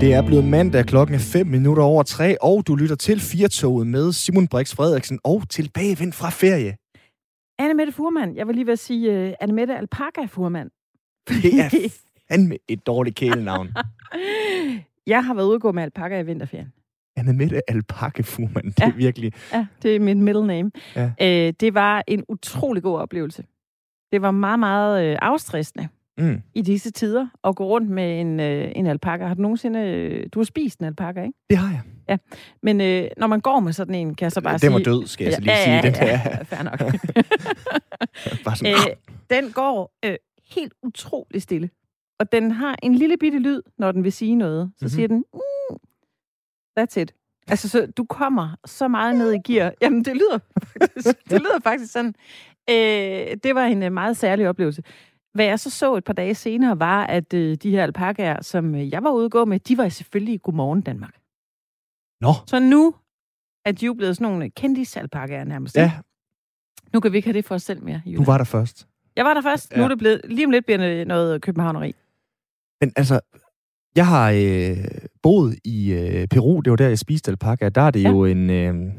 Det er blevet mandag, klokken er 5 minutter over 3, og du lytter til Firtoget med Simon Brix Frederiksen og tilbagevendt fra ferie. Anne Mette Furman. Jeg vil lige ved at sige uh, Anne Mette Alpaca Furman. Det er fandme et dårligt kælenavn. jeg har været ude og gå med alpaca i vinterferien. Anne Mette Alpaca Furman, det ja. er virkelig... Ja, det er min middle name. Ja. Uh, det var en utrolig god oplevelse. Det var meget, meget uh, afstressende mm. i disse tider at gå rundt med en, øh, en alpaka. Har du nogensinde... Øh, du har spist en alpaka, ikke? Det har jeg. Ja, men øh, når man går med sådan en, kan jeg så bare den sige... Den var død, skal jeg så lige ja, sige. Ja, den ja, ja, fair nok. bare sådan, øh, den går øh, helt utrolig stille. Og den har en lille bitte lyd, når den vil sige noget. Så mm-hmm. siger den... Mm, that's it. Altså, så du kommer så meget ned i gear. Jamen, det lyder faktisk, det lyder faktisk sådan. Øh, det var en øh, meget særlig oplevelse. Hvad jeg så så et par dage senere, var, at øh, de her alpakaer, som øh, jeg var ude at gå med, de var selvfølgelig i Godmorgen Danmark. Nå. Så nu er de jo blevet sådan nogle kendis-alpakaer nærmest. Ja. Nu kan vi ikke have det for os selv mere. Julia. Du var der først. Jeg var der først. Ja. Nu er det blevet, lige om lidt bliver det noget københavneri. Men altså, jeg har øh, boet i øh, Peru, det var der, jeg spiste alpaka. Der er det ja. jo en... Øh,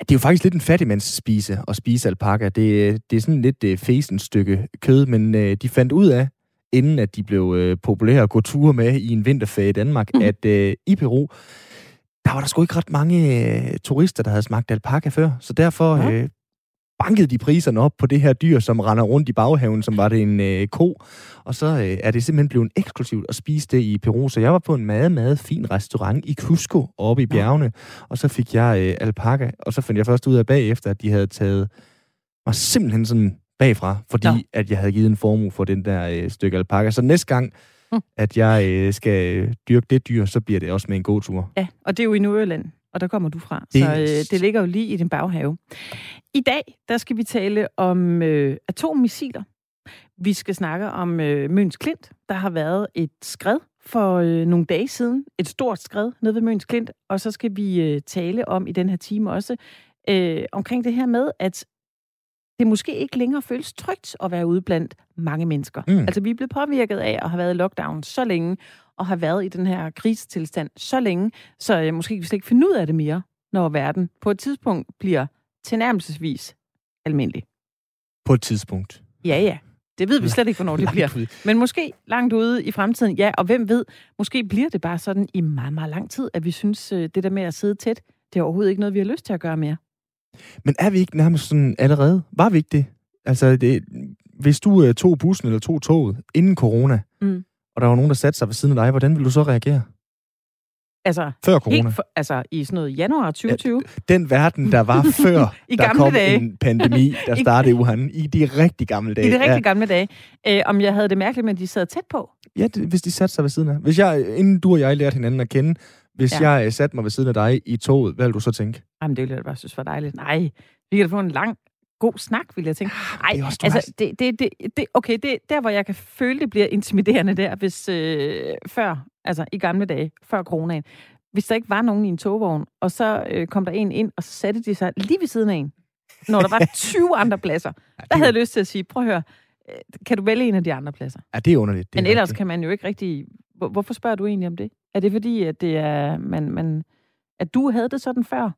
det er jo faktisk lidt en fattigmandsspise at spise alpaka. Det, det er sådan lidt uh, fæsent stykke kød, men uh, de fandt ud af, inden at de blev uh, populære at gå ture med i en vinterferie i Danmark, mm. at uh, i Peru, der var der sgu ikke ret mange uh, turister, der havde smagt alpaka før. Så derfor ja. uh, bankede de priserne op på det her dyr, som render rundt i baghaven, som var det en øh, ko. Og så øh, er det simpelthen blevet eksklusivt at spise det i Peru. Så jeg var på en meget, meget fin restaurant i Cusco, oppe i bjergene. Og så fik jeg øh, alpaca, og så fandt jeg først ud af bagefter, at de havde taget mig simpelthen sådan bagfra, fordi ja. at jeg havde givet en formue for den der øh, stykke alpaca. Så næste gang, mm. at jeg øh, skal dyrke det dyr, så bliver det også med en god tur. Ja, og det er jo i Nordjylland og der kommer du fra. Så øh, det ligger jo lige i din baghave. I dag, der skal vi tale om øh, atommissiler. Vi skal snakke om øh, Møns Klint. Der har været et skred for øh, nogle dage siden. Et stort skred nede ved Møns Klint. Og så skal vi øh, tale om i den her time også øh, omkring det her med, at det måske ikke længere føles trygt at være ude blandt mange mennesker. Mm. Altså, vi er blevet påvirket af at have været i lockdown så længe, og have været i den her krisetilstand så længe, så øh, måske kan vi slet ikke finde ud af det mere, når verden på et tidspunkt bliver tilnærmelsesvis almindelig. På et tidspunkt? Ja, ja. Det ved vi slet ikke, hvornår det bliver. Men måske langt ude i fremtiden, ja. Og hvem ved, måske bliver det bare sådan i meget, meget lang tid, at vi synes, øh, det der med at sidde tæt, det er overhovedet ikke noget, vi har lyst til at gøre mere. Men er vi ikke nærmest sådan allerede? Var vi ikke det? Altså, det, hvis du uh, tog bussen eller tog toget inden corona, mm og der var nogen, der satte sig ved siden af dig, hvordan ville du så reagere? Altså, før corona? For, altså i sådan noget januar 2020? Ja, den verden, der var før, I der kom dage. en pandemi, der startede i Wuhan, i de rigtig gamle dage. I de rigtig ja. gamle dage. Øh, om jeg havde det mærkeligt, men de sad tæt på? Ja, det, hvis de satte sig ved siden af. Hvis jeg, inden du og jeg lærte hinanden at kende, hvis ja. jeg satte mig ved siden af dig i toget, hvad ville du så tænke? Jamen, det ville jeg bare synes var dejligt. Nej, vi kan da få en lang god snak, vil jeg tænke. Nej, det altså, det, det, det, det, okay, det der, hvor jeg kan føle, det bliver intimiderende der, hvis øh, før, altså i gamle dage, før coronaen, hvis der ikke var nogen i en togvogn, og så øh, kom der en ind, og så satte de sig lige ved siden af en, når der var 20 andre pladser. Der havde jeg lyst til at sige, prøv at høre, øh, kan du vælge en af de andre pladser? Ja, det er underligt. Det er Men ellers rigtigt. kan man jo ikke rigtig... Hvorfor spørger du egentlig om det? Er det fordi, at det er... Man, man, at du havde det sådan før?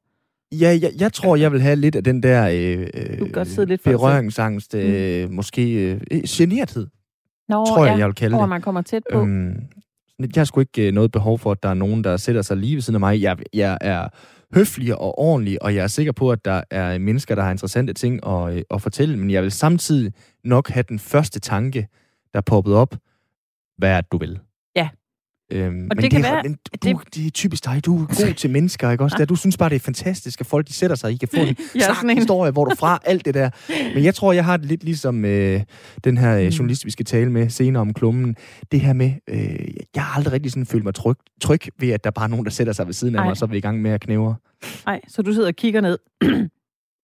Ja, jeg, jeg tror, jeg vil have lidt af den der øh, lidt berøringsangst, øh, mm. måske øh, generthed, Nå, tror jeg, ja. jeg vil kalde det. Hvor man kommer tæt på. Øhm, jeg har sgu ikke øh, noget behov for, at der er nogen, der sætter sig lige ved siden af mig. Jeg, jeg er høflig og ordentlig, og jeg er sikker på, at der er mennesker, der har interessante ting at, øh, at fortælle, men jeg vil samtidig nok have den første tanke, der er poppet op. Hvad er det, du vil? Øhm, og men det, kan det, være, men du, det... det er typisk dig. Du er god til mennesker, ikke også? Der, du synes bare, det er fantastisk, at folk de sætter sig, I kan få en ja, snak historie, hvor du fra alt det der. Men jeg tror, jeg har det lidt ligesom øh, den her øh, mm. journalist, vi skal tale med senere om klummen. Det her med, øh, jeg har aldrig rigtig sådan følt mig tryg, tryg ved, at der bare er nogen, der sætter sig ved siden af Ej. mig, og så er vi i gang med at knæve. Nej, så du sidder og kigger ned.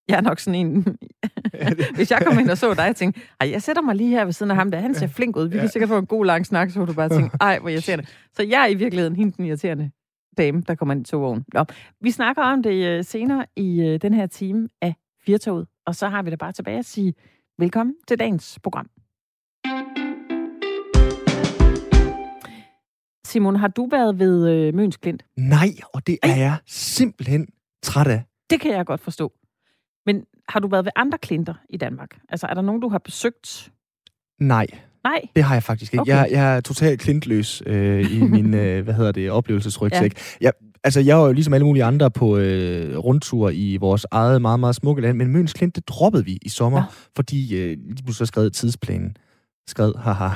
Jeg er nok sådan en... Hvis jeg kommer ind og så dig, og tænker, ej, jeg sætter mig lige her ved siden af ham der, han ser flink ud. Vi ja. kan sikkert få en god lang snak, så du bare tænke, ej, hvor irriterende. Så jeg er i virkeligheden hende den irriterende dame, der kommer ind i togvognen. Nå, vi snakker om det øh, senere i øh, den her time af Firtoget, og så har vi da bare tilbage at sige velkommen til dagens program. Simon, har du været ved øh, Møns Klint? Nej, og det er jeg simpelthen træt af. Det kan jeg godt forstå. Men har du været ved andre klinter i Danmark? Altså, er der nogen, du har besøgt? Nej. Nej? Det har jeg faktisk ikke. Okay. Jeg, jeg er totalt klintløs øh, i min, øh, hvad hedder det, oplevelsesrygsæk. Ja. Jeg, altså, jeg var jo ligesom alle mulige andre på øh, rundtur i vores eget meget, meget smukke land, men Møns Klint, det droppede vi i sommer, ja. fordi øh, lige pludselig så skrev tidsplanen. Skred, haha.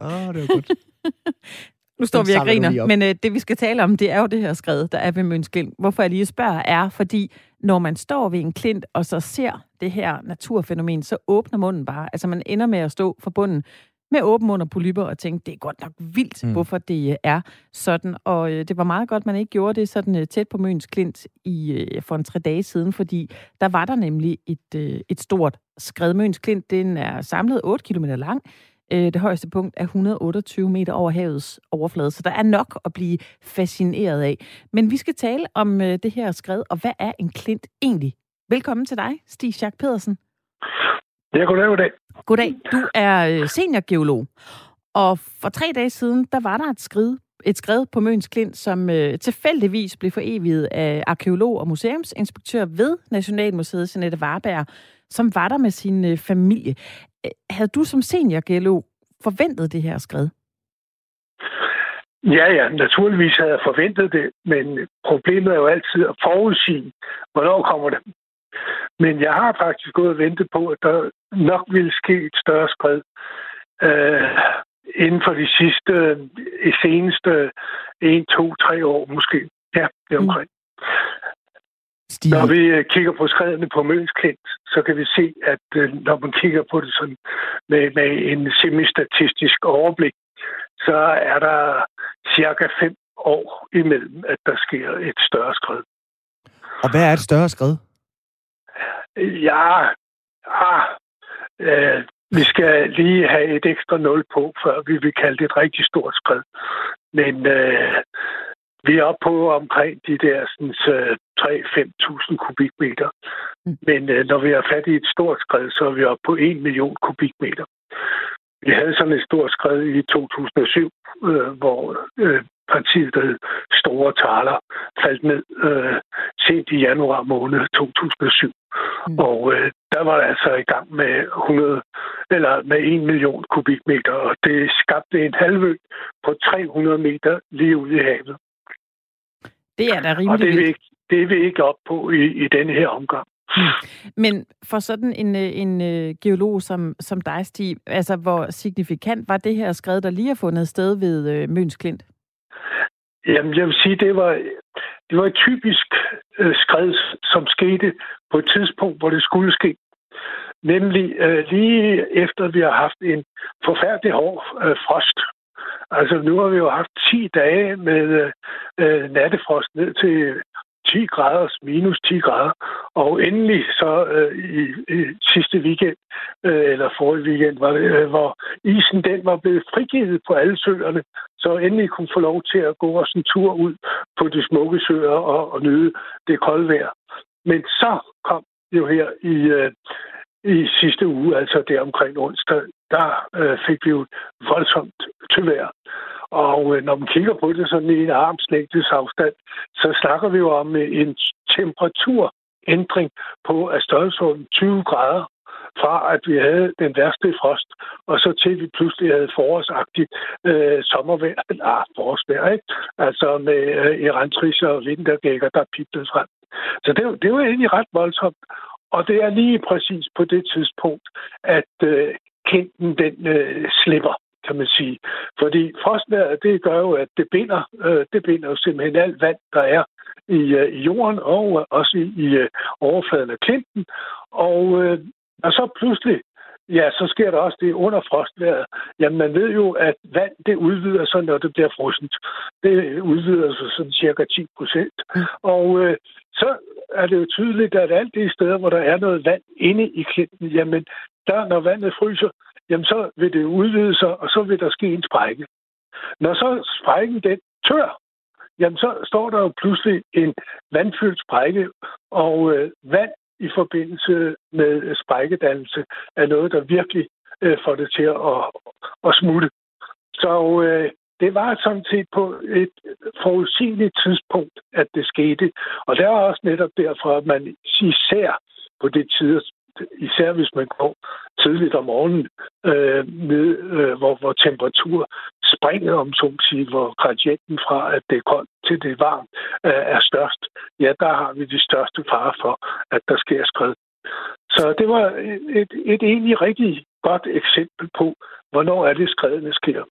Åh, oh, det var godt. Nu står vi og griner, men øh, det vi skal tale om, det er jo det her skred, der er ved Møns Klint. Hvorfor jeg lige spørger, er, fordi når man står ved en klint, og så ser det her naturfænomen, så åbner munden bare. Altså man ender med at stå for bunden med åben mund og polypper og tænke, det er godt nok vildt, mm. hvorfor det øh, er sådan. Og øh, det var meget godt, man ikke gjorde det sådan øh, tæt på Møns Klint i, øh, for en tre dage siden, fordi der var der nemlig et, øh, et stort skred. Møns Klint, den er samlet 8 km lang, Øh, det højeste punkt er 128 meter over havets overflade, så der er nok at blive fascineret af. Men vi skal tale om øh, det her skred, og hvad er en klint egentlig? Velkommen til dig, Stig Schack Pedersen. Ja, goddag, goddag. Goddag. Du er øh, seniorgeolog, og for tre dage siden, der var der et skred, et skred på Møns Klint, som øh, tilfældigvis blev foreviget af arkeolog og museumsinspektør ved Nationalmuseet, Jeanette Warberg, som var der med sin øh, familie. Havde du som seniorgeolog forventet det her skred? Ja, ja, naturligvis havde jeg forventet det, men problemet er jo altid at forudsige, hvornår kommer det. Men jeg har faktisk gået og ventet på, at der nok ville ske et større skred øh, inden for de sidste, øh, seneste 1, 2, 3 år måske. Ja, det er mm. omkring. Stig... Når vi øh, kigger på skredene på Møns Klint, så kan vi se, at øh, når man kigger på det sådan med, med en semistatistisk overblik, så er der cirka fem år imellem, at der sker et større skred. Og hvad er et større skred? Ja, ah, øh, vi skal lige have et ekstra nul på, før vi vil kalde det et rigtig stort skred. Men øh, vi er oppe på omkring de der 3-5.000 kubikmeter. Mm. Men øh, når vi har fat i et stort skred, så er vi oppe på 1 million kubikmeter. Vi havde sådan et stort skred i 2007, øh, hvor øh, partiet, der Store Taler, faldt ned øh, sent i januar måned 2007. Mm. Og øh, der var det altså i gang med 100 eller med 1 million kubikmeter, og det skabte en halvø på 300 meter lige ude i havet. Det er da rimelig Og det er vi ikke, det er vi ikke op på i, i denne her omgang. Men for sådan en, øh, en uh, geolog som, som dig, Stig, altså hvor signifikant var det her skred, der lige har fundet sted ved uh, Møns Klint? Jamen, jeg vil sige, det var, det var et typisk uh, skred, som skete på et tidspunkt, hvor det skulle ske. Nemlig uh, lige efter, vi har haft en forfærdelig hård uh, frost Altså, nu har vi jo haft 10 dage med øh, øh, nattefrost ned til 10 grader, minus 10 grader. Og endelig så øh, i, i sidste weekend, øh, eller forrige weekend, var det, øh, hvor isen den var blevet frigivet på alle søerne, så endelig kunne få lov til at gå os en tur ud på de smukke søer og, og nyde det kolde vejr. Men så kom jo her i, øh, i sidste uge, altså der omkring onsdag, der øh, fik vi jo voldsomt tyvær. Og øh, når man kigger på det sådan i en armslængdes afstand, så snakker vi jo om øh, en temperaturændring på af størrelsesorden 20 grader fra at vi havde den værste frost, og så til vi pludselig havde forårsagtigt øh, sommervejr, ah, forårsvejr, ikke? Altså med øh, erantrisser og vintergækker, der piblede frem. Så det, det var egentlig ret voldsomt. Og det er lige præcis på det tidspunkt, at øh, kinden den øh, slipper kan man sige. Fordi frostværet, det gør jo, at det binder, øh, det binder jo simpelthen alt vand, der er i, øh, i jorden og øh, også i, i øh, overfladen af klinten. Og, øh, og så pludselig, ja, så sker der også det under frostvejret. Jamen, man ved jo, at vand, det udvider sig, når det bliver frosent. Det udvider sig sådan cirka 10 procent. Mm. Og øh, så er det jo tydeligt, at alt det steder, hvor der er noget vand inde i klinten, jamen, der, når vandet fryser, jamen så vil det udvide sig, og så vil der ske en sprække. Når så sprækken den tør, jamen så står der jo pludselig en vandfyldt sprække, og øh, vand i forbindelse med øh, sprækkedannelse er noget, der virkelig øh, får det til at, at smutte. Så øh, det var sådan set på et forudsigeligt tidspunkt, at det skete. Og det er også netop derfor, at man især på det tidspunkt, især hvis man går tidligt om morgenen, øh, med, øh, hvor, hvor temperatur springer, om så sige, hvor gradienten fra, at det er koldt til det er varmt, øh, er størst. Ja, der har vi de største fare for, at der sker skred. Så det var et, et, et egentlig rigtig godt eksempel på, hvornår er det skredene sker.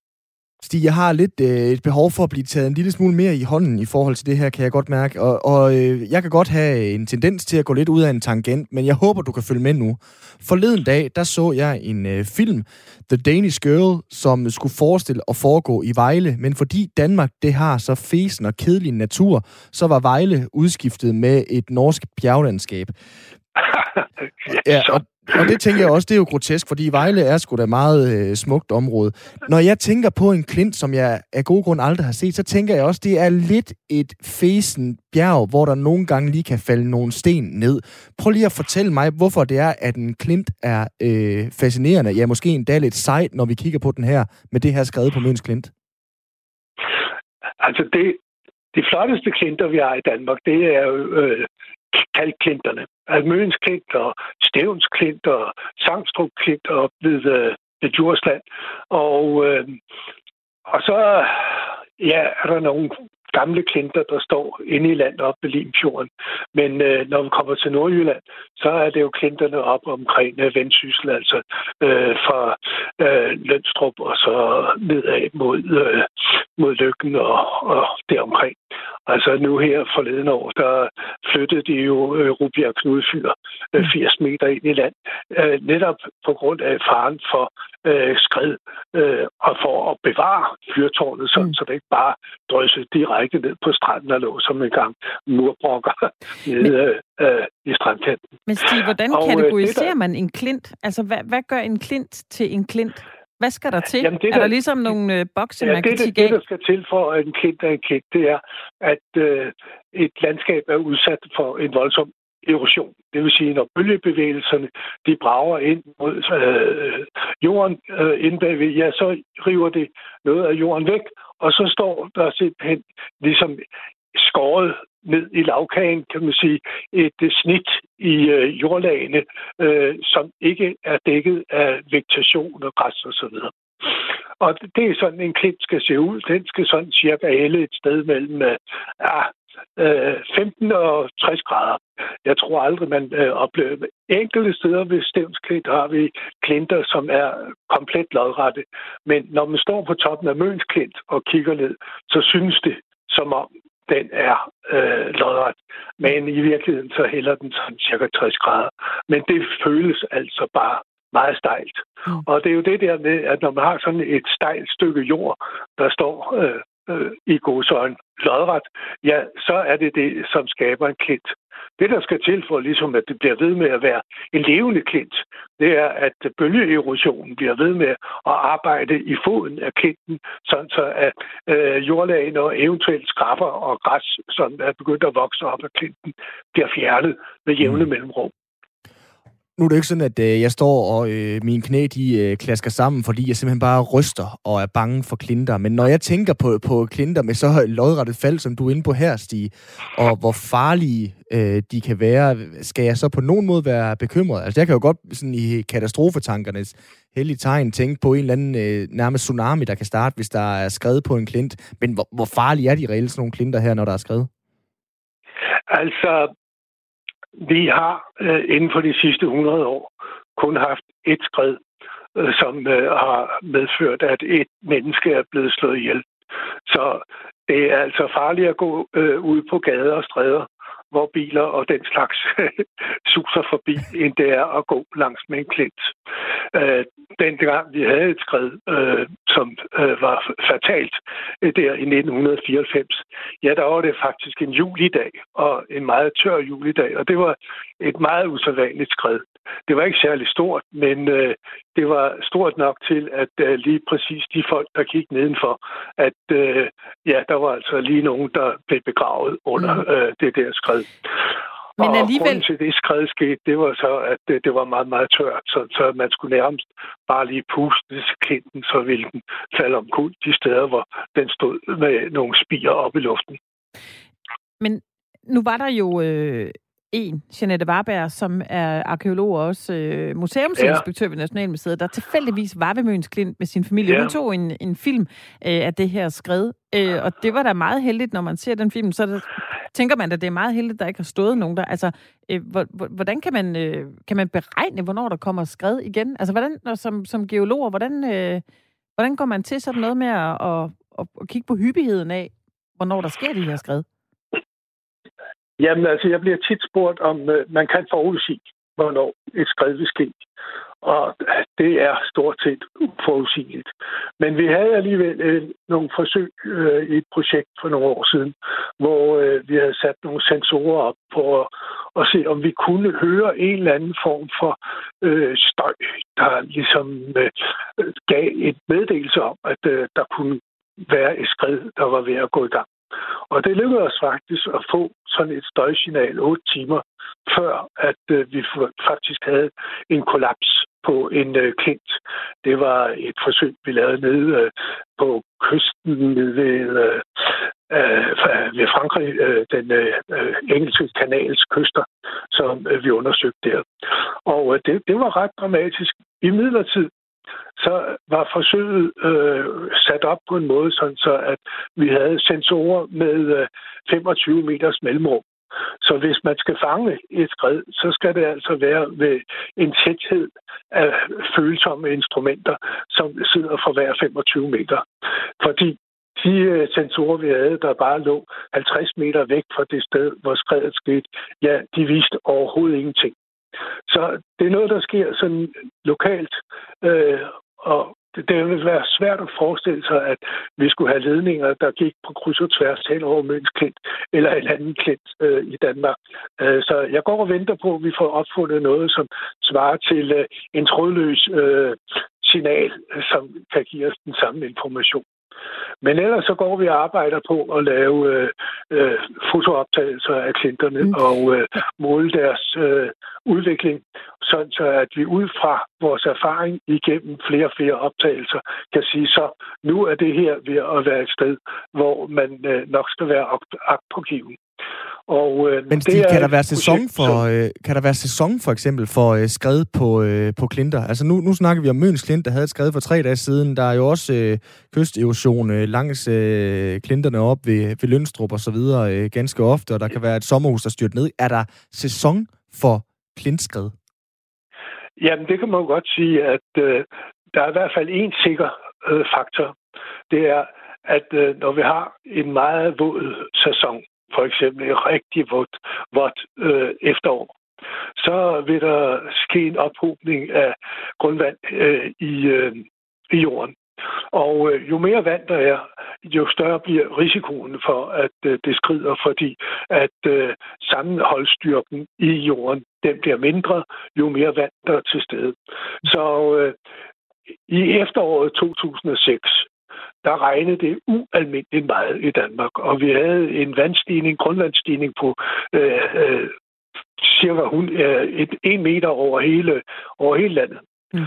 Stig, jeg har lidt øh, et behov for at blive taget en lille smule mere i hånden i forhold til det her, kan jeg godt mærke. Og, og øh, jeg kan godt have en tendens til at gå lidt ud af en tangent, men jeg håber, du kan følge med nu. Forleden dag, der så jeg en øh, film, The Danish Girl, som skulle forestille at foregå i Vejle. Men fordi Danmark det har så fesen og kedelig natur, så var Vejle udskiftet med et norsk bjerglandskab. ja, og, og det tænker jeg også, det er jo grotesk, fordi Vejle er sgu da meget øh, smukt område. Når jeg tænker på en klint, som jeg af god grund aldrig har set, så tænker jeg også, det er lidt et fesen bjerg, hvor der nogle gange lige kan falde nogle sten ned. Prøv lige at fortælle mig, hvorfor det er, at en klint er øh, fascinerende, ja måske endda lidt sejt, når vi kigger på den her, med det her skrevet på Møns Klint. Altså det, de flotteste klinter, vi har i Danmark, det er jo øh, kalkklinterne. Almøns Klint og Stævns Klint og Sangstrup Klint op ved, øh, ved Djursland. Og, øh, og så ja, er der nogle gamle klinter, der står inde i landet op ved Limfjorden. Men øh, når vi kommer til Nordjylland, så er det jo klinterne op omkring øh, Vendsyssel, altså øh, fra øh, Lønstrup og så nedad mod, øh, mod Lykken og, og deromkring. Altså nu her forleden år, der flyttede de jo øh, Rubjerg Knudfyr øh, 80 mm. meter ind i land, øh, netop på grund af faren for øh, skred, øh, og for at bevare fyrtårnet, sådan, mm. så det ikke bare drøsser direkte ned på stranden og lå som en gang murbrokker nede men, øh, i strandkanten. Men Stig, hvordan og, øh, kategoriserer der... man en klint? Altså, hvad, hvad gør en klint til en klint? Hvad skal der til? Jamen, det, der, er der ligesom nogle øh, bokse, ja, man kan det, det, det, der skal til for, en klint er en klint, det er, at øh, et landskab er udsat for en voldsom erosion. Det vil sige, når bølgebevægelserne de brager ind mod øh, jorden øh, inde bagved, ja, så river det noget af jorden væk, og så står der simpelthen ligesom skåret ned i lavkagen, kan man sige, et uh, snit i øh, jordlagene, øh, som ikke er dækket af vegetation og græs og så videre. Og det er sådan, en klint skal se ud. Den skal sådan cirka hælde et sted mellem øh, ja, øh, 15 og 60 grader. Jeg tror aldrig, man øh, oplever Enkelte steder ved Stævnsklint har vi klinter, som er komplet lodrette. Men når man står på toppen af Møns Klint og kigger ned, så synes det, som om den er øh, lodret. Men i virkeligheden så hælder den sådan cirka 60 grader. Men det føles altså bare meget stejlt. Mm. Og det er jo det der med, at når man har sådan et stejlt stykke jord, der står øh, øh, i godsøjne lodret, ja, så er det det, som skaber en klint. Det, der skal til for, ligesom at det bliver ved med at være en levende klint, det er, at bølgeerosionen bliver ved med at arbejde i foden af klinten, sådan så at øh, jordlagene og eventuelt skrabber og græs, som er begyndt at vokse op af klinten, bliver fjernet med jævne mm. mellemrum nu er det ikke sådan, at øh, jeg står og øh, mine knæ de øh, klasker sammen, fordi jeg simpelthen bare ryster og er bange for klinter. Men når jeg tænker på, på klinter med så lodrettet fald, som du er inde på her, Stig, og hvor farlige øh, de kan være, skal jeg så på nogen måde være bekymret? Altså jeg kan jo godt sådan i katastrofetankernes hellige tegn tænke på en eller anden øh, nærmest tsunami, der kan starte, hvis der er skrevet på en klint. Men hvor, hvor farlige er de reelt sådan nogle klinter her, når der er skrevet? Altså, vi har øh, inden for de sidste 100 år kun haft et skred, øh, som øh, har medført, at et menneske er blevet slået ihjel. Så det er altså farligt at gå øh, ud på gader og stræder hvor biler og den slags suser forbi, end det er at gå langs med en klint. Øh, den gang vi havde et skred, øh, som øh, var fatalt øh, der i 1994, ja, der var det faktisk en julidag, og en meget tør julidag, og det var et meget usædvanligt skred. Det var ikke særlig stort, men øh, det var stort nok til, at øh, lige præcis de folk, der gik nedenfor, at øh, ja, der var altså lige nogen, der blev begravet under mm. øh, det der skred. Men og alligevel... grunden til det skred skete, det var så, at det, det var meget, meget tørt, så, så man skulle nærmest bare lige puste til klinten, så ville den falde om kul de steder, hvor den stod med nogle spiger op i luften. Men nu var der jo øh, en, Jeanette Warberg, som er arkeolog og også øh, museumsinspektør ja. ved Nationalmuseet, der tilfældigvis var ved Møns Klint med sin familie. Ja. Hun tog en, en film øh, af det her skred, øh, og det var da meget heldigt, når man ser den film. Så der, tænker man, at det er meget heldigt, der ikke har stået nogen der. Altså, øh, hvordan kan man, øh, kan man beregne, hvornår der kommer skred igen? Altså, hvordan, som, som geolog, hvordan, øh, hvordan går man til sådan noget med at, at, at, at kigge på hyppigheden af, hvornår der sker de her skred? Jamen altså, jeg bliver tit spurgt, om øh, man kan forudsige, hvornår et skred vil ske. Og øh, det er stort set uforudsigeligt. Men vi havde alligevel øh, nogle forsøg øh, i et projekt for nogle år siden, hvor øh, vi havde sat nogle sensorer op på at, at se, om vi kunne høre en eller anden form for øh, støj, der ligesom øh, gav et meddelelse om, at øh, der kunne være et skred, der var ved at gå i gang. Og det lykkedes os faktisk at få sådan et støjsignal 8 timer før, at øh, vi faktisk havde en kollaps på en øh, klint. Det var et forsøg, vi lavede nede øh, på kysten ved, øh, øh, ved Frankrig, øh, den øh, øh, engelske kanals kyster, som øh, vi undersøgte der. Og øh, det, det var ret dramatisk. I midlertid så var forsøget øh, sat op på en måde, sådan så at vi havde sensorer med øh, 25 meters mellemrum. Så hvis man skal fange et skred, så skal det altså være ved en tæthed af følsomme instrumenter, som sidder for hver 25 meter. Fordi de øh, sensorer, vi havde, der bare lå 50 meter væk fra det sted, hvor skredet skete, ja, de viste overhovedet ingenting. Så det er noget, der sker sådan lokalt, øh, og det, det vil være svært at forestille sig, at vi skulle have ledninger, der gik på kryds og tværs hen over Møns Klint eller en anden klint øh, i Danmark. Øh, så jeg går og venter på, at vi får opfundet noget, som svarer til øh, en trådløs øh, signal, som kan give os den samme information. Men ellers så går vi og arbejder på at lave øh, øh, fotooptagelser af klinterne mm. og øh, måle deres øh, udvikling, sådan så at vi ud fra vores erfaring igennem flere og flere optagelser kan sige, så nu er det her ved at være et sted, hvor man øh, nok skal være agtpågiven. Og, øh, Men Stig, det kan der være sæson for øh, kan der være sæson for eksempel for øh, skred på øh, på klinter? Altså nu nu snakker vi om Møns Klint, der havde et skred for tre dage siden. Der er jo også øh, kysterosion øh, langs øh, klinterne op ved, ved Lønstrup og så videre øh, ganske ofte, og der kan være et sommerhus, der styrt ned. Er der sæson for klintskred? Jamen, det kan man godt sige, at øh, der er i hvert fald en sikker øh, faktor. Det er, at øh, når vi har en meget våd sæson, for eksempel et rigtig vådt, vådt øh, efterår, så vil der ske en ophobning af grundvand øh, i, øh, i jorden. Og øh, jo mere vand der er, jo større bliver risikoen for, at øh, det skrider, fordi at øh, sammenholdsstyrken i jorden, den bliver mindre, jo mere vand der er til stede. Så øh, i efteråret 2006, der regnede det ualmindeligt meget i Danmark, og vi havde en vandstigning, grundvandsstigning på øh, øh, cirka øh, et, en meter over hele, over hele landet. Mm.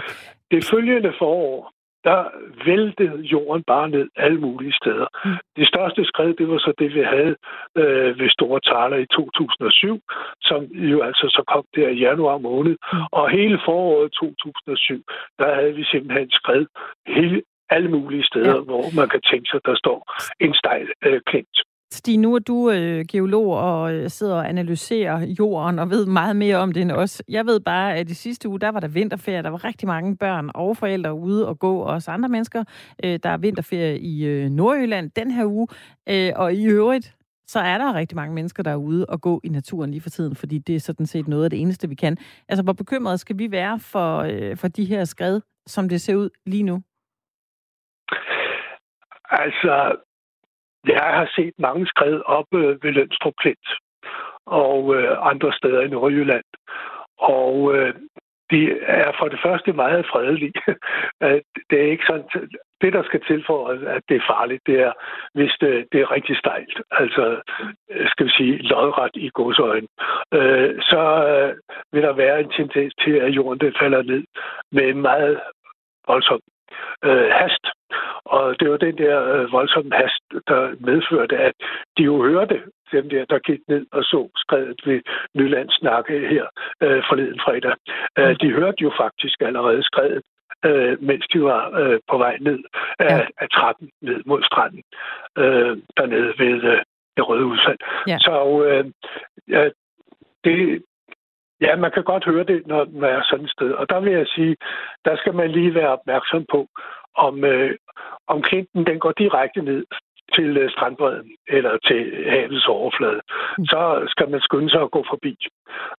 Det følgende forår, der væltede jorden bare ned alle mulige steder. Mm. Det største skred, det var så det, vi havde øh, ved Store Taler i 2007, som jo altså så kom der i januar måned. Mm. Og hele foråret 2007, der havde vi simpelthen skred hele, alle mulige steder, ja. hvor man kan tænke sig, der står en stejl øh, klint. Stig, nu er du øh, geolog og øh, sidder og analyserer jorden og ved meget mere om det end os. Jeg ved bare, at i sidste uge, der var der vinterferie. Der var rigtig mange børn og forældre ude og gå, og også andre mennesker. Øh, der er vinterferie i øh, Nordjylland den her uge. Øh, og i øvrigt, så er der rigtig mange mennesker, der er ude og gå i naturen lige for tiden, fordi det er sådan set noget af det eneste, vi kan. Altså, hvor bekymrede skal vi være for, øh, for de her skred, som det ser ud lige nu? Altså, jeg har set mange skred op øh, ved Lønstrup Klint og øh, andre steder i Nordjylland. Og øh, de er for det første meget fredelige. det er ikke sådan, det, der skal til for, at det er farligt, det er, hvis det, det er rigtig stejlt, altså, skal vi sige, lodret i godsøjen, øh, så øh, vil der være en tendens til, at jorden den falder ned med meget voldsom øh, hast. Og det var den der øh, voldsomme hast, der medførte, at de jo hørte dem der, der gik ned og så skrevet ved Nylands snakke her øh, forleden fredag. Øh, mm. de hørte jo faktisk allerede skrevet, øh, mens de var øh, på vej ned af, ja. af trappen ned mod stranden, øh, dernede ved øh, det røde udfald. Ja. Så øh, ja, det, Ja, man kan godt høre det, når man er sådan et sted. Og der vil jeg sige, der skal man lige være opmærksom på, om, øh, om klinten den går direkte ned til øh, strandbredden eller til havets overflade, mm. så skal man skynde sig at gå forbi.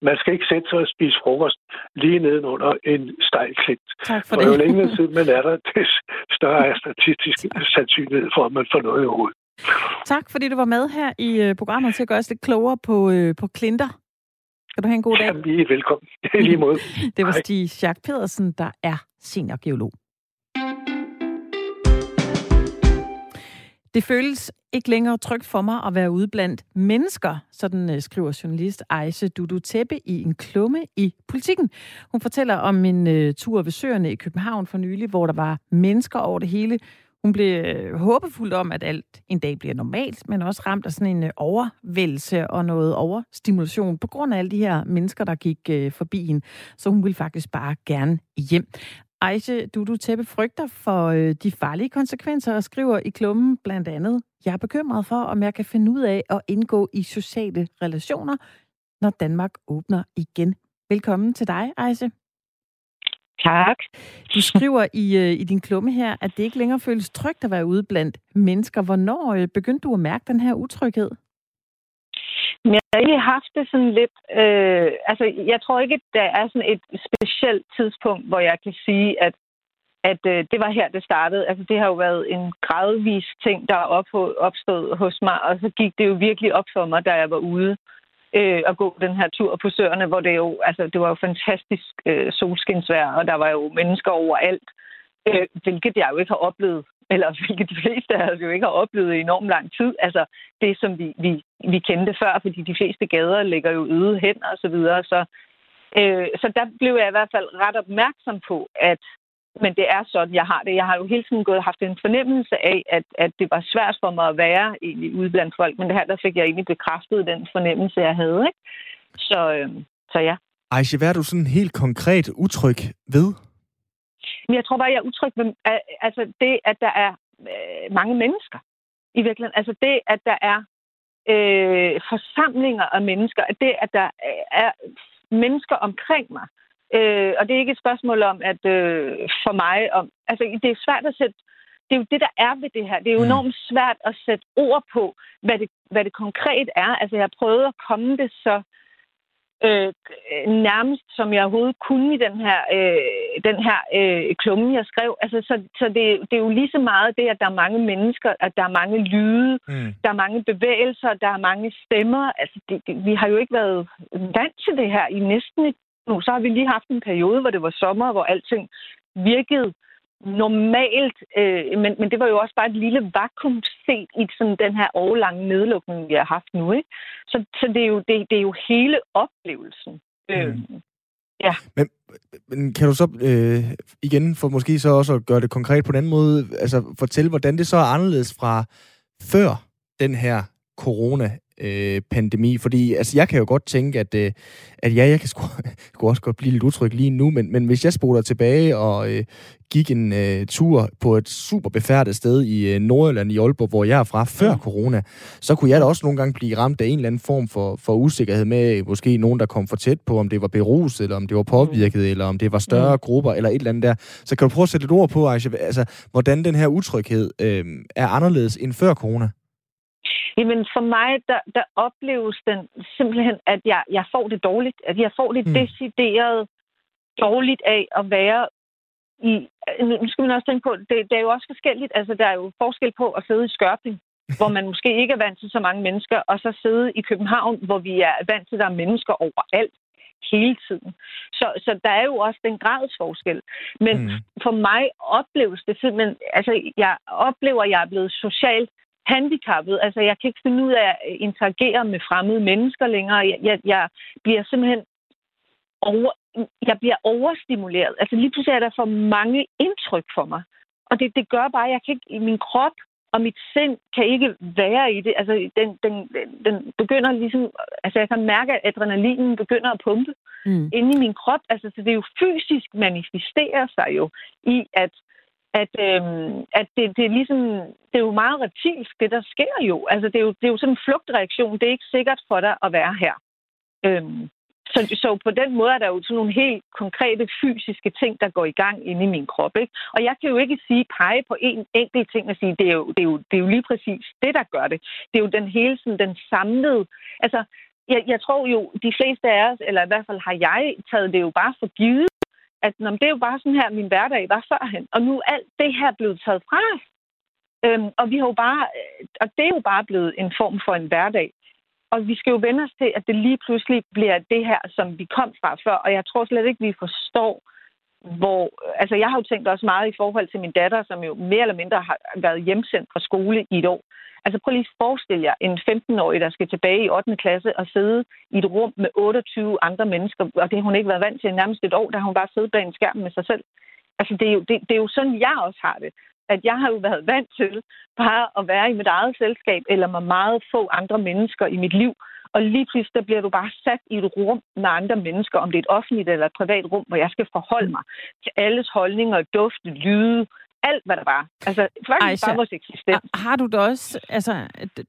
Man skal ikke sætte sig og spise frokost lige nedenunder en stejl klint. Tak for, for det. jo længere tid man er der, det større er statistisk sandsynlighed for, at man får noget i hovedet. Tak, fordi du var med her i øh, programmet til at gøre os lidt klogere på, øh, på klinter. Skal du have en god dag? Jamen, velkommen. lige måde. det var Stig Schack Pedersen, der er seniorgeolog. Det føles ikke længere trygt for mig at være ude blandt mennesker, sådan øh, skriver journalist Ejse Dudu Teppe i en klumme i politikken. Hun fortæller om en øh, tur ved søerne i København for nylig, hvor der var mennesker over det hele. Hun blev øh, håbefuld om, at alt en dag bliver normalt, men også ramt af sådan en øh, overvældelse og noget overstimulation på grund af alle de her mennesker, der gik øh, forbi hende. Så hun ville faktisk bare gerne hjem. Ejse Dudu Tæppe frygter for de farlige konsekvenser og skriver i klummen blandt andet, jeg er bekymret for, om jeg kan finde ud af at indgå i sociale relationer, når Danmark åbner igen. Velkommen til dig, Ejse. Tak. Du skriver i, øh, i din klumme her, at det ikke længere føles trygt at være ude blandt mennesker. Hvornår øh, begyndte du at mærke den her utryghed? Jeg har egentlig haft det sådan lidt... Øh, altså, jeg tror ikke, der er sådan et specielt tidspunkt, hvor jeg kan sige, at, at øh, det var her, det startede. Altså, det har jo været en gradvis ting, der er op, opstået hos mig, og så gik det jo virkelig op for mig, da jeg var ude øh, at gå den her tur på søerne, hvor det jo, altså, det var jo fantastisk øh, solskinsvær, og der var jo mennesker overalt, øh, hvilket jeg jo ikke har oplevet, eller hvilket de fleste af os jo ikke har oplevet i enormt lang tid. Altså det, som vi, vi, vi kendte før, fordi de fleste gader ligger jo øde hen og så videre. Så, øh, så der blev jeg i hvert fald ret opmærksom på, at men det er sådan, jeg har det. Jeg har jo hele tiden gået haft en fornemmelse af, at, at det var svært for mig at være egentlig ude blandt folk, men det her, der fik jeg egentlig bekræftet den fornemmelse, jeg havde. Ikke? Så, øh, så ja. Aisha, hvad er du sådan helt konkret utryg ved? Men jeg tror bare, jeg er utryg ved altså det, at der er øh, mange mennesker i virkeligheden. Altså det, at der er øh, forsamlinger af mennesker, at det, at der er mennesker omkring mig, Øh, og det er ikke et spørgsmål om, at øh, for mig... Om, altså, det er svært at sætte... Det er jo det, der er ved det her. Det er jo mm. enormt svært at sætte ord på, hvad det, hvad det konkret er. Altså, jeg har prøvet at komme det så øh, nærmest, som jeg overhovedet kunne i den her, øh, den her øh, klumme, jeg skrev. Altså, så så det, det er jo lige så meget det, at der er mange mennesker, at der er mange lyde, mm. der er mange bevægelser, der er mange stemmer. Altså, det, det, vi har jo ikke været vant til det her i næsten et nu. Så har vi lige haft en periode, hvor det var sommer, hvor alting virkede normalt, øh, men, men det var jo også bare et lille vakuum set i sådan den her årlange nedlukning, vi har haft nu. Ikke? Så, så det, er jo, det, det er jo hele oplevelsen. Øh, mm. Ja. Men, men kan du så øh, igen, for måske så også at gøre det konkret på den måde, altså fortælle, hvordan det så er anderledes fra før den her corona øh, pandemi? Fordi altså, jeg kan jo godt tænke, at, øh, at ja, jeg kan sgu, sgu også godt blive lidt utryg lige nu, men, men hvis jeg spoler tilbage og øh, gik en øh, tur på et super befærdet sted i øh, Nordjylland i Aalborg, hvor jeg er fra før ja. corona, så kunne jeg da også nogle gange blive ramt af en eller anden form for, for usikkerhed med måske nogen, der kom for tæt på, om det var beruset, eller om det var påvirket, mm. eller om det var større mm. grupper, eller et eller andet der. Så kan du prøve at sætte et ord på, Aisha, altså, hvordan den her utryghed øh, er anderledes end før corona? Jamen for mig, der, der opleves den simpelthen, at jeg, jeg får det dårligt. At jeg får det mm. decideret dårligt af at være i... Nu skal man også tænke på, det, det er jo også forskelligt. Altså, der er jo forskel på at sidde i Skørping, hvor man måske ikke er vant til så mange mennesker, og så sidde i København, hvor vi er vant til, at der er mennesker overalt. hele tiden. Så, så der er jo også den gradsforskel. Men mm. for mig opleves det simpelthen, altså jeg oplever, at jeg er blevet socialt handicappet. Altså jeg kan ikke finde ud af at interagere med fremmede mennesker længere. Jeg, jeg, jeg bliver simpelthen over, jeg bliver overstimuleret. Altså lige pludselig er der for mange indtryk for mig. Og det, det gør bare, at jeg kan ikke, min krop og mit sind kan ikke være i det. Altså, den, den, den begynder ligesom... Altså, jeg kan mærke, at adrenalinen begynder at pumpe mm. inde i min krop. Altså, så det er jo fysisk manifesterer sig jo i, at at, øhm, at det, det, er ligesom, det er jo meget reptilsk, det der sker jo. Altså, det er jo, det er jo sådan en flugtreaktion. Det er ikke sikkert for dig at være her. Øhm, så, så på den måde er der jo sådan nogle helt konkrete fysiske ting, der går i gang inde i min krop. Ikke? Og jeg kan jo ikke sige pege på en enkelt ting og sige, det er, jo, det, er jo, det er jo lige præcis det, der gør det. Det er jo den hele sådan, den samlede... Altså, jeg, jeg tror jo, de fleste af os, eller i hvert fald har jeg taget det jo bare for givet, at når, det er jo bare sådan her, min hverdag var førhen. Og nu er alt det her blevet taget fra os. Øhm, og vi har jo bare, øh, og det er jo bare blevet en form for en hverdag. Og vi skal jo vende os til, at det lige pludselig bliver det her, som vi kom fra før. Og jeg tror slet ikke, vi forstår, hvor... Altså, jeg har jo tænkt også meget i forhold til min datter, som jo mere eller mindre har været hjemsendt fra skole i et år. Altså, prøv lige at forestille jer en 15-årig, der skal tilbage i 8. klasse og sidde i et rum med 28 andre mennesker, og det har hun ikke været vant til nærmest et år, da hun bare siddet bag en skærm med sig selv. Altså, det er, jo, det, det er jo sådan, jeg også har det at jeg har jo været vant til bare at være i mit eget selskab, eller med meget få andre mennesker i mit liv. Og lige pludselig der bliver du bare sat i et rum med andre mennesker, om det er et offentligt eller et privat rum, hvor jeg skal forholde mig til alles holdninger, dufte, lyde, alt, hvad der var. Altså, faktisk Ej, bare vores eksistens. Har du da også, altså,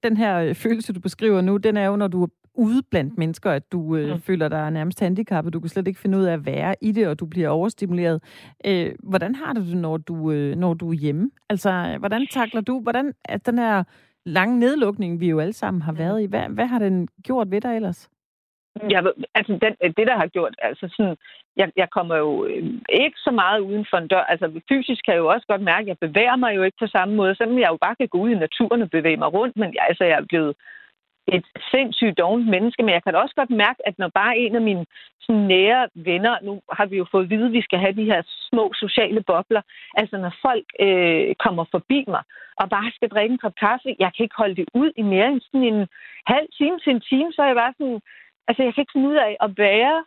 den her følelse, du beskriver nu, den er jo, når du ude blandt mennesker, at du øh, mm. føler dig nærmest handicappet, du kan slet ikke finde ud af at være i det, og du bliver overstimuleret. Øh, hvordan har du det, når du, øh, når du er hjemme? Altså, hvordan takler du, hvordan at den her lange nedlukning, vi jo alle sammen har været i, hvad, hvad har den gjort ved dig ellers? Ja, altså den, det, der har gjort, altså sådan, jeg, jeg kommer jo øh, ikke så meget uden for en dør. Altså fysisk kan jeg jo også godt mærke, at jeg bevæger mig jo ikke på samme måde, selvom jeg jo bare kan gå ud i naturen og bevæge mig rundt, men jeg, altså, jeg er blevet et sindssygt dovent menneske, men jeg kan også godt mærke, at når bare en af mine sådan, nære venner, nu har vi jo fået at vide, at vi skal have de her små sociale bobler, altså når folk øh, kommer forbi mig og bare skal drikke en kop kaffe, jeg kan ikke holde det ud i mere end sådan en halv time til en time, så er jeg bare sådan, altså jeg kan ikke finde ud af at være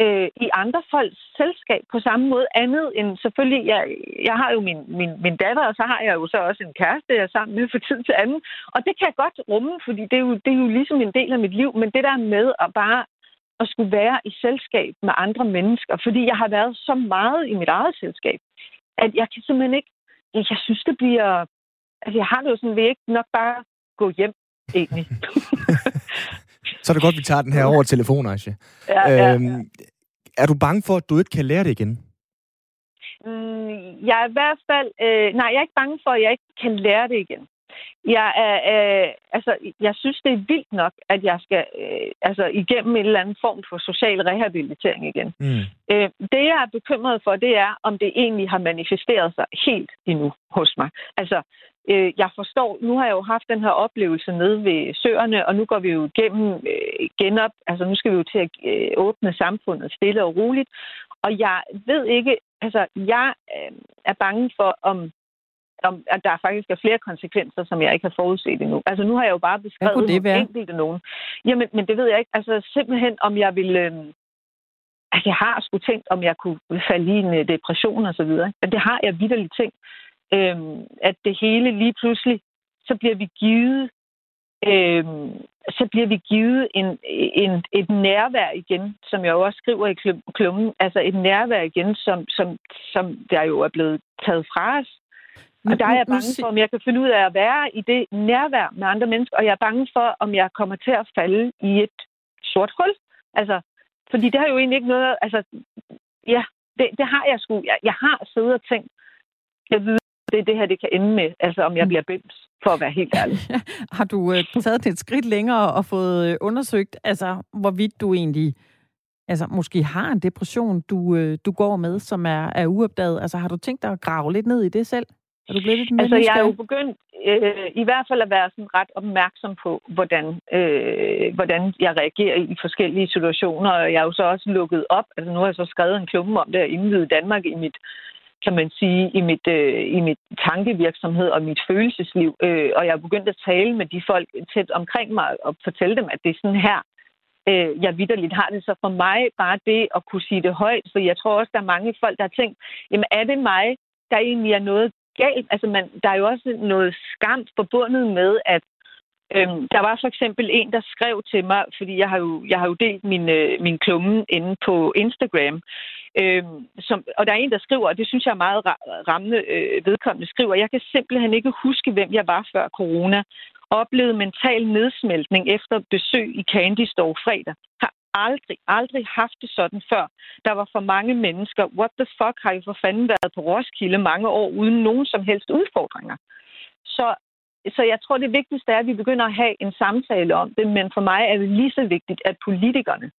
øh, i andre folks selskab på samme måde andet end selvfølgelig, jeg, jeg har jo min, min, min datter, og så har jeg jo så også en kæreste, jeg er sammen med for tid til anden. Og det kan jeg godt rumme, fordi det er, jo, det er jo ligesom en del af mit liv, men det der med at bare at skulle være i selskab med andre mennesker, fordi jeg har været så meget i mit eget selskab, at jeg kan simpelthen ikke, jeg synes, det bliver, altså jeg har det jo sådan, vil jeg ikke nok bare gå hjem, egentlig. Så er det godt, vi tager den her over telefon, Aisha. Ja, ja, øhm, ja. Er du bange for, at du ikke kan lære det igen? Mm, jeg er i hvert fald... Øh, nej, jeg er ikke bange for, at jeg ikke kan lære det igen. Jeg, er, øh, altså, jeg synes, det er vildt nok, at jeg skal øh, altså, igennem en eller anden form for social rehabilitering igen. Mm. Øh, det, jeg er bekymret for, det er, om det egentlig har manifesteret sig helt endnu hos mig. Altså, øh, jeg forstår, nu har jeg jo haft den her oplevelse nede ved søerne, og nu går vi jo igennem øh, genop, altså nu skal vi jo til at øh, åbne samfundet stille og roligt, og jeg ved ikke, altså jeg øh, er bange for, om om, at der faktisk er flere konsekvenser, som jeg ikke har forudset endnu. Altså nu har jeg jo bare beskrevet nogle enkelte nogen. Jamen, men det ved jeg ikke. Altså simpelthen, om jeg vil... Øh, altså, jeg har sgu tænkt, om jeg kunne falde i en øh, depression og så videre. Men det har jeg vidderligt tænkt øh, at det hele lige pludselig, så bliver vi givet, øh, så bliver vi givet en, en, et nærvær igen, som jeg jo også skriver i klummen, altså et nærvær igen, som, som, som der jo er blevet taget fra os. Og der er jeg bange for, om jeg kan finde ud af at være i det nærvær med andre mennesker, og jeg er bange for, om jeg kommer til at falde i et sort hul. Altså, fordi det har jo egentlig ikke noget... Altså, ja, det, det har jeg sgu. Jeg, jeg har siddet og tænkt, jeg ved, det er det her, det kan ende med. Altså, om jeg mm. bliver bims, for at være helt ærlig. Har du øh, taget det et skridt længere og fået øh, undersøgt, altså, hvorvidt du egentlig altså, måske har en depression, du, øh, du går med, som er, er uopdaget? Altså, har du tænkt dig at grave lidt ned i det selv? Er du blevet lidt Altså, jeg er jo begyndt øh, i hvert fald at være sådan ret opmærksom på, hvordan, øh, hvordan jeg reagerer i forskellige situationer. Og jeg er jo så også lukket op. Altså, nu har jeg så skrevet en klumme om det at indvide Danmark i mit kan man sige, i mit, øh, i mit tankevirksomhed og mit følelsesliv. Øh, og jeg er begyndt at tale med de folk tæt omkring mig og fortælle dem, at det er sådan her, øh, jeg vidderligt har det. Så for mig bare det at kunne sige det højt, for jeg tror også, der er mange folk, der har tænkt, jamen er det mig, der egentlig er noget galt? Altså man, der er jo også noget skam forbundet med, at Øhm, der var for eksempel en, der skrev til mig, fordi jeg har jo, jeg har jo delt min, øh, min klumme inde på Instagram, Øh, som, og der er en, der skriver, og det synes jeg er meget rammende øh, vedkommende, skriver, jeg kan simpelthen ikke huske, hvem jeg var før corona. Oplevede mental nedsmeltning efter besøg i Candy Store fredag. Har aldrig, aldrig haft det sådan før. Der var for mange mennesker. What the fuck har I for fanden været på Roskilde mange år uden nogen som helst udfordringer? Så så jeg tror, det vigtigste er, at vi begynder at have en samtale om det, men for mig er det lige så vigtigt, at politikerne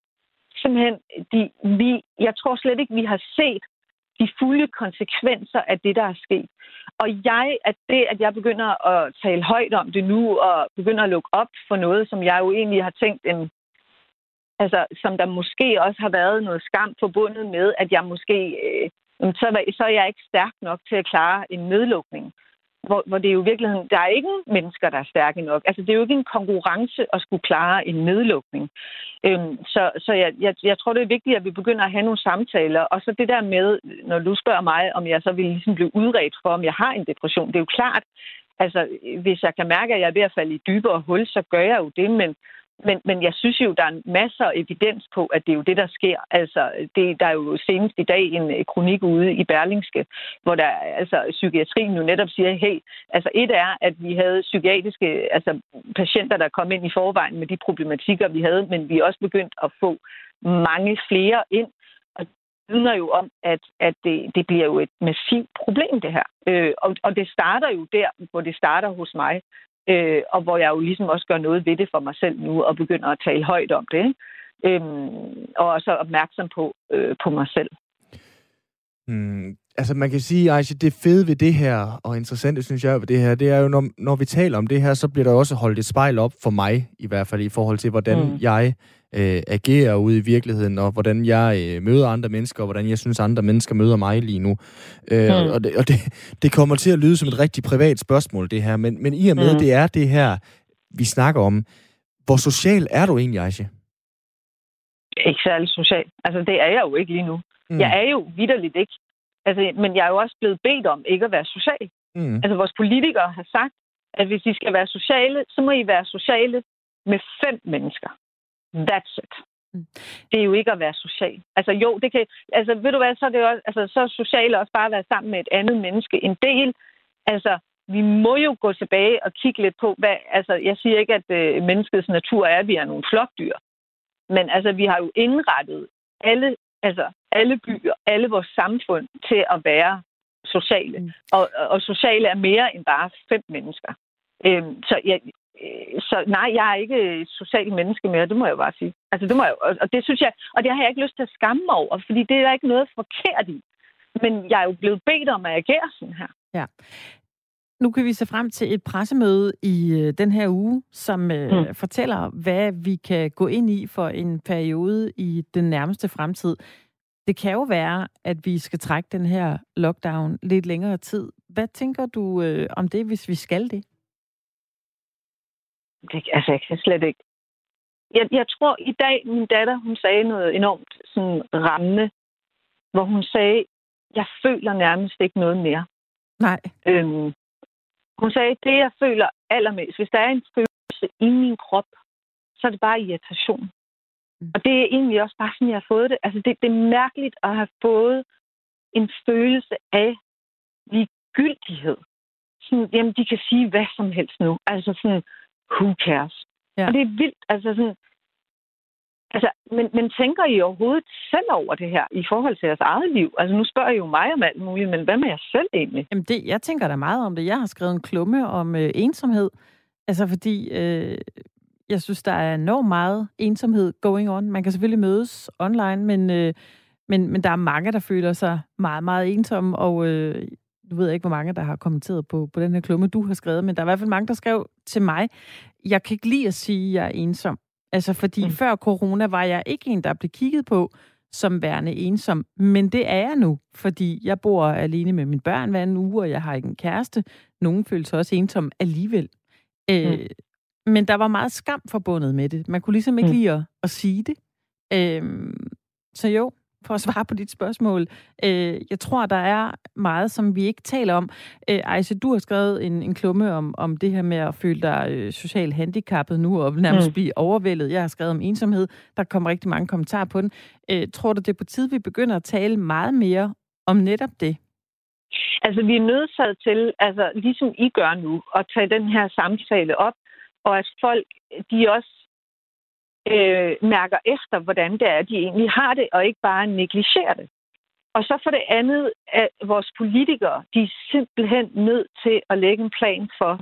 simpelthen, de, vi, jeg tror slet ikke, vi har set de fulde konsekvenser af det, der er sket. Og jeg, at det, at jeg begynder at tale højt om det nu, og begynder at lukke op for noget, som jeg jo egentlig har tænkt, en, altså, som der måske også har været noget skam forbundet med, at jeg måske, øh, så, så er jeg ikke stærk nok til at klare en nedlukning hvor, hvor det er jo i virkeligheden, der er ikke mennesker, der er stærke nok. Altså, det er jo ikke en konkurrence at skulle klare en nedlukning. Øhm, så så jeg, jeg, jeg tror, det er vigtigt, at vi begynder at have nogle samtaler. Og så det der med, når du spørger mig, om jeg så vil ligesom blive udredt for, om jeg har en depression. Det er jo klart, altså, hvis jeg kan mærke, at jeg er ved at falde i dybere hul, så gør jeg jo det, men men, men jeg synes jo, der er masser af evidens på, at det er jo det, der sker. Altså, det, der er jo senest i dag en kronik ude i Berlingske, hvor der altså, psykiatrien jo netop siger, hey, altså et er, at vi havde psykiatriske altså, patienter, der kom ind i forvejen med de problematikker, vi havde, men vi er også begyndt at få mange flere ind, og det vidner jo om, at, at det, det bliver jo et massivt problem, det her. Øh, og, og det starter jo der, hvor det starter hos mig øh, og hvor jeg jo ligesom også gør noget ved det for mig selv nu, og begynder at tale højt om det. Ikke? Øhm, og også opmærksom på, øh, på mig selv. Hmm. Altså man kan sige, at det fede ved det her, og interessant det synes jeg ved det her, det er jo, når, når vi taler om det her, så bliver der også holdt et spejl op for mig, i hvert fald i forhold til, hvordan mm. jeg øh, agerer ude i virkeligheden, og hvordan jeg øh, møder andre mennesker, og hvordan jeg synes, andre mennesker møder mig lige nu. Øh, mm. Og, det, og det, det kommer til at lyde som et rigtig privat spørgsmål, det her, men, men i og med, mm. det er det her, vi snakker om, hvor social er du egentlig, Aisha? Ikke særlig social. Altså, det er jeg jo ikke lige nu. Mm. Jeg er jo vidderligt ikke. Altså, men jeg er jo også blevet bedt om ikke at være social. Mm. Altså, vores politikere har sagt, at hvis I skal være sociale, så må I være sociale med fem mennesker. That's it. Mm. Det er jo ikke at være social. Altså jo, det kan... Altså ved du hvad, så er det også... Altså så er social også bare at være sammen med et andet menneske. En del... Altså, vi må jo gå tilbage og kigge lidt på, hvad... Altså, jeg siger ikke, at øh, menneskets natur er, at vi er nogle flokdyr. Men altså, vi har jo indrettet alle, altså, alle byer, alle vores samfund til at være sociale. Mm. Og, og sociale er mere end bare fem mennesker. Øhm, så jeg, Øh, så nej, jeg er ikke et socialt menneske mere, det må jeg bare sige. Altså, det må jeg, og det synes jeg, og det har jeg ikke lyst til at skamme mig over, fordi det er der ikke noget forkert i. Men jeg er jo blevet bedt om at agere sådan her. Ja. Nu kan vi se frem til et pressemøde i øh, den her uge, som øh, mm. fortæller, hvad vi kan gå ind i for en periode i den nærmeste fremtid. Det kan jo være, at vi skal trække den her lockdown lidt længere tid. Hvad tænker du øh, om det, hvis vi skal det? det, altså, jeg kan slet ikke. Jeg, jeg tror, i dag, min datter, hun sagde noget enormt sådan rammende, hvor hun sagde, jeg føler nærmest ikke noget mere. Nej. Øhm, hun sagde, det jeg føler allermest, hvis der er en følelse i min krop, så er det bare irritation. Mm. Og det er egentlig også bare sådan, jeg har fået det. Altså, det, det er mærkeligt at have fået en følelse af ligegyldighed. Sådan, jamen, de kan sige hvad som helst nu. Altså sådan, who cares? Ja. Og det er vildt. Altså sådan, Altså, men, men tænker I overhovedet selv over det her i forhold til jeres eget liv? Altså, nu spørger I jo mig om alt muligt, men hvad med jer selv egentlig? Jamen, det, jeg tænker da meget om det. Jeg har skrevet en klumme om øh, ensomhed. Altså, fordi øh, jeg synes, der er enormt meget ensomhed going on. Man kan selvfølgelig mødes online, men, øh, men, men der er mange, der føler sig meget, meget ensomme, og øh, du ved ikke, hvor mange, der har kommenteret på, på den her klumme, du har skrevet, men der er i hvert fald mange, der skrev til mig, jeg kan ikke lide at sige, at jeg er ensom. Altså, fordi mm. før corona var jeg ikke en, der blev kigget på som værende ensom, men det er jeg nu, fordi jeg bor alene med mine børn hver en uge, og jeg har ikke en kæreste. Nogle føler sig også ensom alligevel. Øh, mm. Men der var meget skam forbundet med det. Man kunne ligesom ikke mm. lide at, at sige det. Øh, så jo, for at svare på dit spørgsmål. Øh, jeg tror, der er meget, som vi ikke taler om. Øh, Ejse, du har skrevet en, en klumme om, om det her med at føle dig øh, socialt handicappet nu, og nærmest mm. blive overvældet. Jeg har skrevet om ensomhed. Der kommer rigtig mange kommentarer på den. Øh, tror du, det er på tide, vi begynder at tale meget mere om netop det? Altså, vi er nødsaget til, altså, ligesom I gør nu, at tage den her samtale op, og at folk, de også øh, mærker efter, hvordan det er, de egentlig har det, og ikke bare negligerer det. Og så for det andet, at vores politikere, de er simpelthen nødt til at lægge en plan for.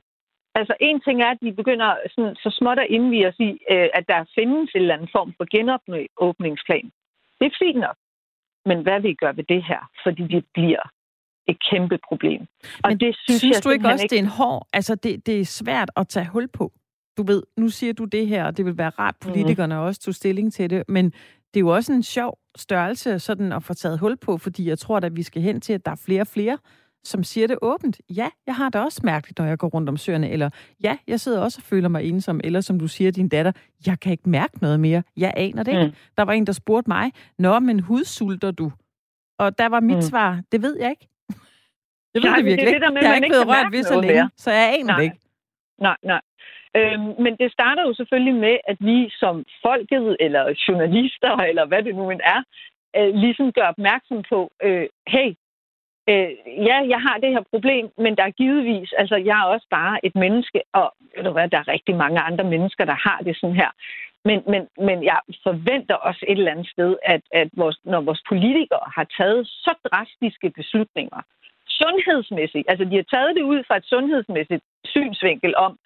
Altså en ting er, at de begynder sådan, så småt at indvige os i, øh, at der findes en eller anden form for genåbningsplan. Det er fint nok. Men hvad vil I gøre ved det her? Fordi det bliver et kæmpe problem. Og Men det synes, synes jeg du ikke også, ikke... det er en hård... Altså, det, det er svært at tage hul på? Du ved, nu siger du det her, og det vil være rart, mhm. politikerne mm. også tog stilling til det, men det er jo også en sjov størrelse sådan at få taget hul på, fordi jeg tror at vi skal hen til, at der er flere og flere, som siger det åbent. Ja, jeg har det også mærkeligt, når jeg går rundt om søerne, eller ja, jeg sidder også og føler mig ensom, eller som du siger, din datter, jeg kan ikke mærke noget mere. Jeg aner det ikke. Mm. Der var en, der spurgte mig, Nå, men hudsulter du? Og der var mit mm. svar, det ved jeg ikke. Jeg ved nej, det virkelig det, det der med, jeg har ikke blevet rørt ved så længe, mere. så jeg aner nej. det ikke. Nej, nej. Øhm, men det starter jo selvfølgelig med, at vi som folket, eller journalister, eller hvad det nu end er, øh, ligesom gør opmærksom på, øh, hey, øh, ja, jeg har det her problem, men der er givetvis, altså jeg er også bare et menneske, og ved du hvad, der er rigtig mange andre mennesker, der har det sådan her. Men, men, men jeg forventer også et eller andet sted, at, at vores, når vores politikere har taget så drastiske beslutninger, sundhedsmæssigt, altså de har taget det ud fra et sundhedsmæssigt synsvinkel om,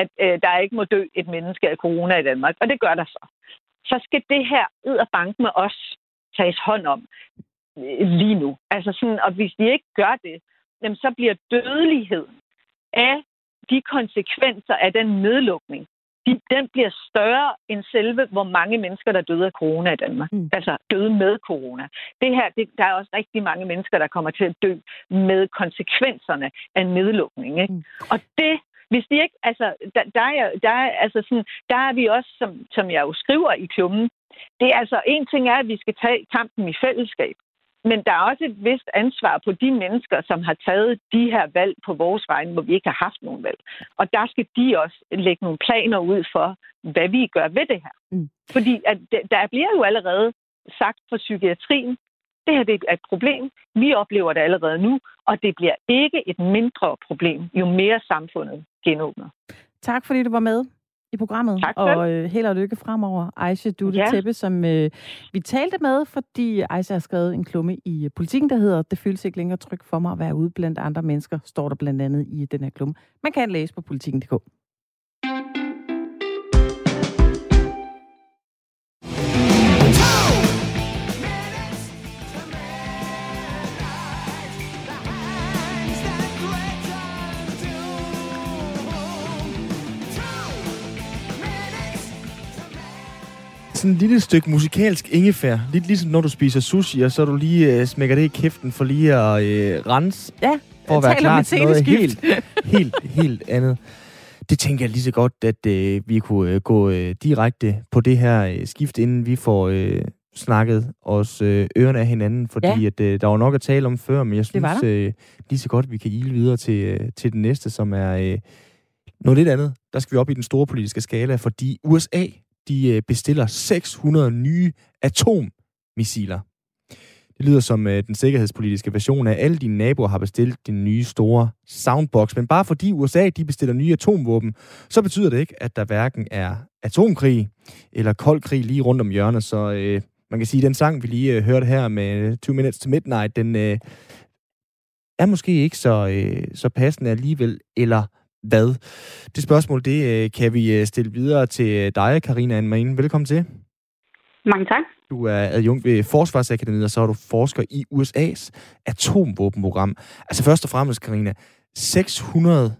at øh, der ikke må dø et menneske af corona i Danmark. Og det gør der så. Så skal det her ud af banken med os tages hånd om øh, lige nu. Altså sådan, og hvis de ikke gør det, jamen, så bliver dødeligheden af de konsekvenser af den nedlukning, de, den bliver større end selve, hvor mange mennesker, der døde af corona i Danmark. Mm. Altså døde med corona. Det her, det, der er også rigtig mange mennesker, der kommer til at dø med konsekvenserne af nedlukning. Ikke? Mm. Og det hvis de ikke, altså, der, der, er, der, er, altså sådan, der er vi også, som, som jeg jo skriver i klummen, det er altså, en ting er, at vi skal tage kampen i fællesskab, men der er også et vist ansvar på de mennesker, som har taget de her valg på vores vegne, hvor vi ikke har haft nogen valg. Og der skal de også lægge nogle planer ud for, hvad vi gør ved det her. Mm. Fordi at der bliver jo allerede sagt for psykiatrien, det her det er et problem. Vi oplever det allerede nu, og det bliver ikke et mindre problem, jo mere samfundet genåbner. Tak fordi du var med i programmet. Tak og øh, held og lykke fremover. Aisha Dutte ja. Teppe, som øh, vi talte med, fordi Aisha har skrevet en klumme i øh, politikken, der hedder Det føles ikke længere trygt for mig at være ude blandt andre mennesker, står der blandt andet i den her klumme. Man kan læse på politikken.dk. sådan et lille stykke musikalsk ingefær. Lidt ligesom når du spiser sushi, og så du lige øh, smækker det i kæften for lige at øh, rense. Ja, for at være klar til noget helt, helt, helt andet. Det tænker jeg lige så godt, at øh, vi kunne øh, gå øh, direkte på det her øh, skift, inden vi får øh, snakket os øh, ørerne af hinanden, fordi ja. at, øh, der var nok at tale om før, men jeg synes øh, lige så godt, at vi kan ile videre til, øh, til den næste, som er øh, noget lidt andet. Der skal vi op i den store politiske skala, fordi USA de øh, bestiller 600 nye atommissiler. Det lyder som øh, den sikkerhedspolitiske version af, alle dine naboer har bestilt din nye store soundbox. Men bare fordi USA de bestiller nye atomvåben, så betyder det ikke, at der hverken er atomkrig eller kold krig lige rundt om hjørnet. Så øh, man kan sige, at den sang, vi lige øh, hørte her med øh, 2 Minutes to Midnight, den øh, er måske ikke så, øh, så passende alligevel. Eller hvad? Det spørgsmål, det øh, kan vi øh, stille videre til dig, Karina Anmarine. Velkommen til. Mange tak. Du er adjunkt ved Forsvarsakademiet, og så er du forsker i USA's atomvåbenprogram. Altså først og fremmest, Karina, 600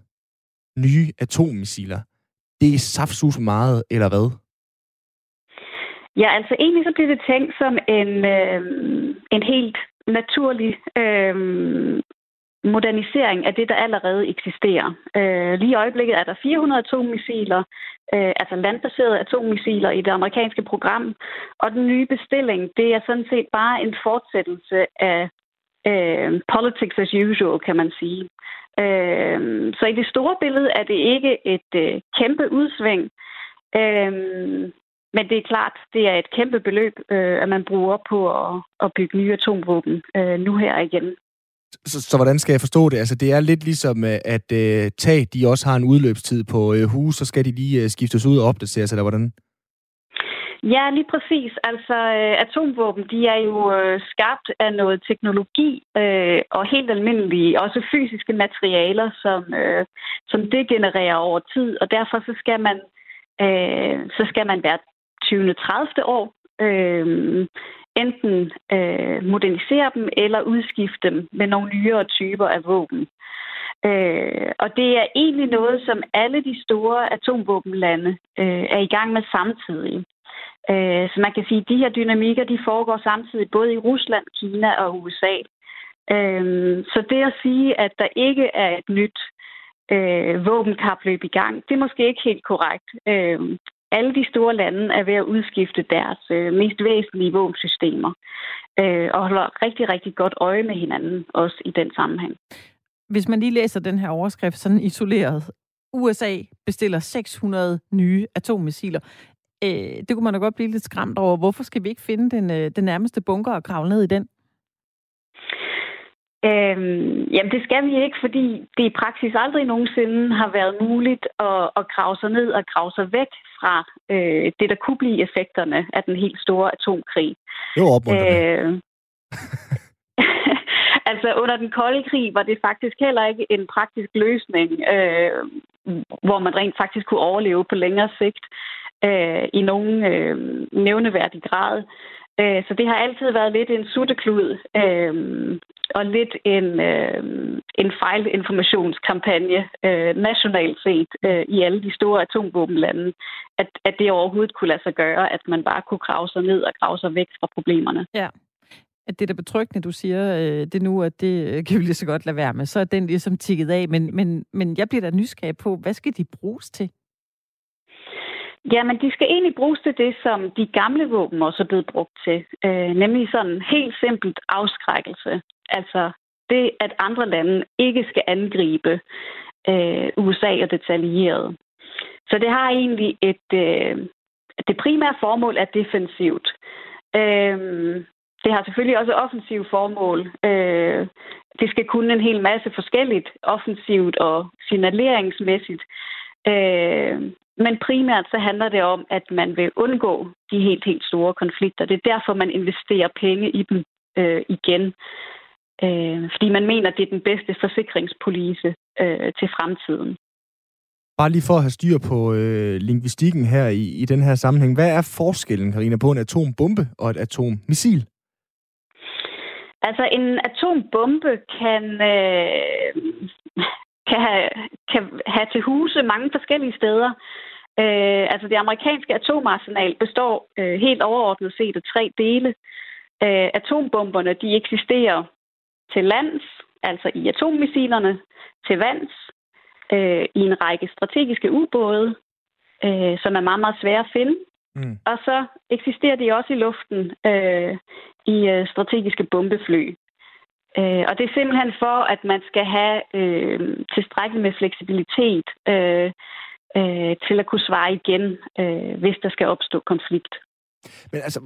nye atommissiler. Det er saftsus meget, eller hvad? Ja, altså egentlig så bliver det tænkt som en, øh, en helt naturlig øh, modernisering af det, der allerede eksisterer. Øh, lige i øjeblikket er der 400 atommissiler, øh, altså landbaserede atommissiler i det amerikanske program, og den nye bestilling, det er sådan set bare en fortsættelse af øh, politics as usual, kan man sige. Øh, så i det store billede er det ikke et øh, kæmpe udsving, øh, men det er klart, det er et kæmpe beløb, øh, at man bruger på at, at bygge nye atomvåben øh, nu her igen. Så, så hvordan skal jeg forstå det? Altså, det er lidt ligesom, øh, at øh, tag, de også har en udløbstid på øh, hus, så skal de lige øh, skiftes ud og opdateres, eller hvordan? Ja, lige præcis. Altså, øh, atomvåben, de er jo øh, skabt af noget teknologi øh, og helt almindelige, også fysiske materialer, som, øh, som degenererer over tid, og derfor så skal man, øh, så skal man være 20. 30. år øh, enten øh, modernisere dem eller udskifte dem med nogle nyere typer af våben. Øh, og det er egentlig noget, som alle de store atomvåbenlande øh, er i gang med samtidig. Øh, så man kan sige, at de her dynamikker de foregår samtidig både i Rusland, Kina og USA. Øh, så det at sige, at der ikke er et nyt øh, våbenkapløb i gang, det er måske ikke helt korrekt. Øh, alle de store lande er ved at udskifte deres øh, mest væsentlige våbensystemer øh, og holder rigtig, rigtig godt øje med hinanden også i den sammenhæng. Hvis man lige læser den her overskrift sådan isoleret, USA bestiller 600 nye atommissiler. Øh, det kunne man da godt blive lidt skræmt over. Hvorfor skal vi ikke finde den, øh, den nærmeste bunker og grave ned i den? Øhm, jamen det skal vi ikke, fordi det i praksis aldrig nogensinde har været muligt at, at grave sig ned og grave sig væk fra øh, det, der kunne blive effekterne af den helt store atomkrig. Det var øh, altså under den kolde krig var det faktisk heller ikke en praktisk løsning, øh, hvor man rent faktisk kunne overleve på længere sigt øh, i nogen øh, nævneværdig grad. Øh, så det har altid været lidt en sutteklud øh, og lidt en, øh, en fejlinformationskampagne øh, nationalt set øh, i alle de store atomvåbenlande, at, at det overhovedet kunne lade sig gøre, at man bare kunne grave sig ned og grave sig væk fra problemerne. Ja. At det er betryggende, du siger øh, det nu, at det øh, kan vi lige så godt lade være med. Så er den ligesom tikket af. Men, men, men jeg bliver da nysgerrig på, hvad skal de bruges til? Jamen, de skal egentlig bruges til det, som de gamle våben også er blevet brugt til. Øh, nemlig sådan helt simpelt afskrækkelse. Altså det, at andre lande ikke skal angribe øh, USA og detaljeret. Så det har egentlig et... Øh, det primære formål er defensivt. Øh, det har selvfølgelig også offensivt formål. Øh, det skal kunne en hel masse forskelligt, offensivt og signaleringsmæssigt. Øh, men primært så handler det om, at man vil undgå de helt, helt store konflikter. Det er derfor, man investerer penge i dem øh, igen. Øh, fordi man mener, det er den bedste forsikringspolice øh, til fremtiden. Bare lige for at have styr på øh, lingvistikken her i, i den her sammenhæng. Hvad er forskellen, Karina, på en atombombe og et atommissil? Altså, en atombombe kan, øh, kan, have, kan have til huse mange forskellige steder. Øh, altså det amerikanske atomarsenal består øh, helt overordnet set af tre dele. Øh, atombomberne de eksisterer til lands, altså i atommissilerne, til vands, øh, i en række strategiske ubåde, øh, som er meget, meget svære at finde. Mm. Og så eksisterer de også i luften øh, i øh, strategiske bombefly. Øh, og det er simpelthen for, at man skal have øh, tilstrækkeligt med fleksibilitet øh, øh, til at kunne svare igen, øh, hvis der skal opstå konflikt. Men altså,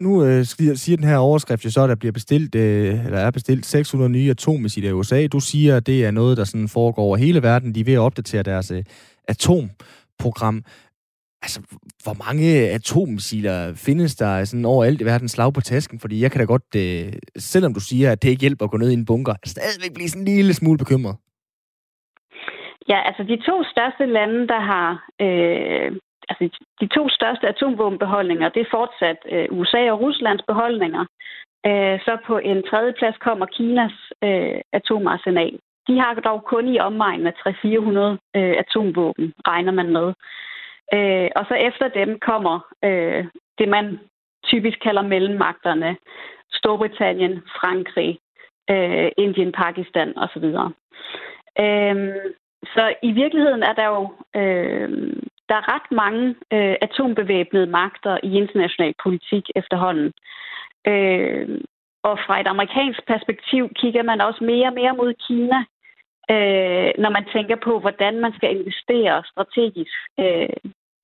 nu øh, siger den her overskrift jo så, at der bliver bestilt, øh, eller er bestilt 600 nye atommissiler i USA. Du siger, at det er noget, der sådan foregår over hele verden. De er ved at opdatere deres øh, atomprogram. Altså, hvor mange atommissiler findes der sådan overalt i verden slag på tasken? Fordi jeg kan da godt, øh, selvom du siger, at det ikke hjælper at gå ned i en bunker, stadigvæk blive sådan en lille smule bekymret. Ja, altså de to største lande, der har, øh, altså, de to største atomvåbenbeholdninger, det er fortsat øh, USA og Ruslands beholdninger. Øh, så på en tredje plads kommer Kinas øh, atomarsenal. De har dog kun i omegnen af 300-400 øh, atomvåben, regner man med. Øh, og så efter dem kommer øh, det, man typisk kalder mellemmagterne. Storbritannien, Frankrig, øh, Indien, Pakistan osv. Øh, så i virkeligheden er der jo øh, der er ret mange øh, atombevæbnede magter i international politik efterhånden. Øh, og fra et amerikansk perspektiv kigger man også mere og mere mod Kina, øh, når man tænker på, hvordan man skal investere strategisk øh,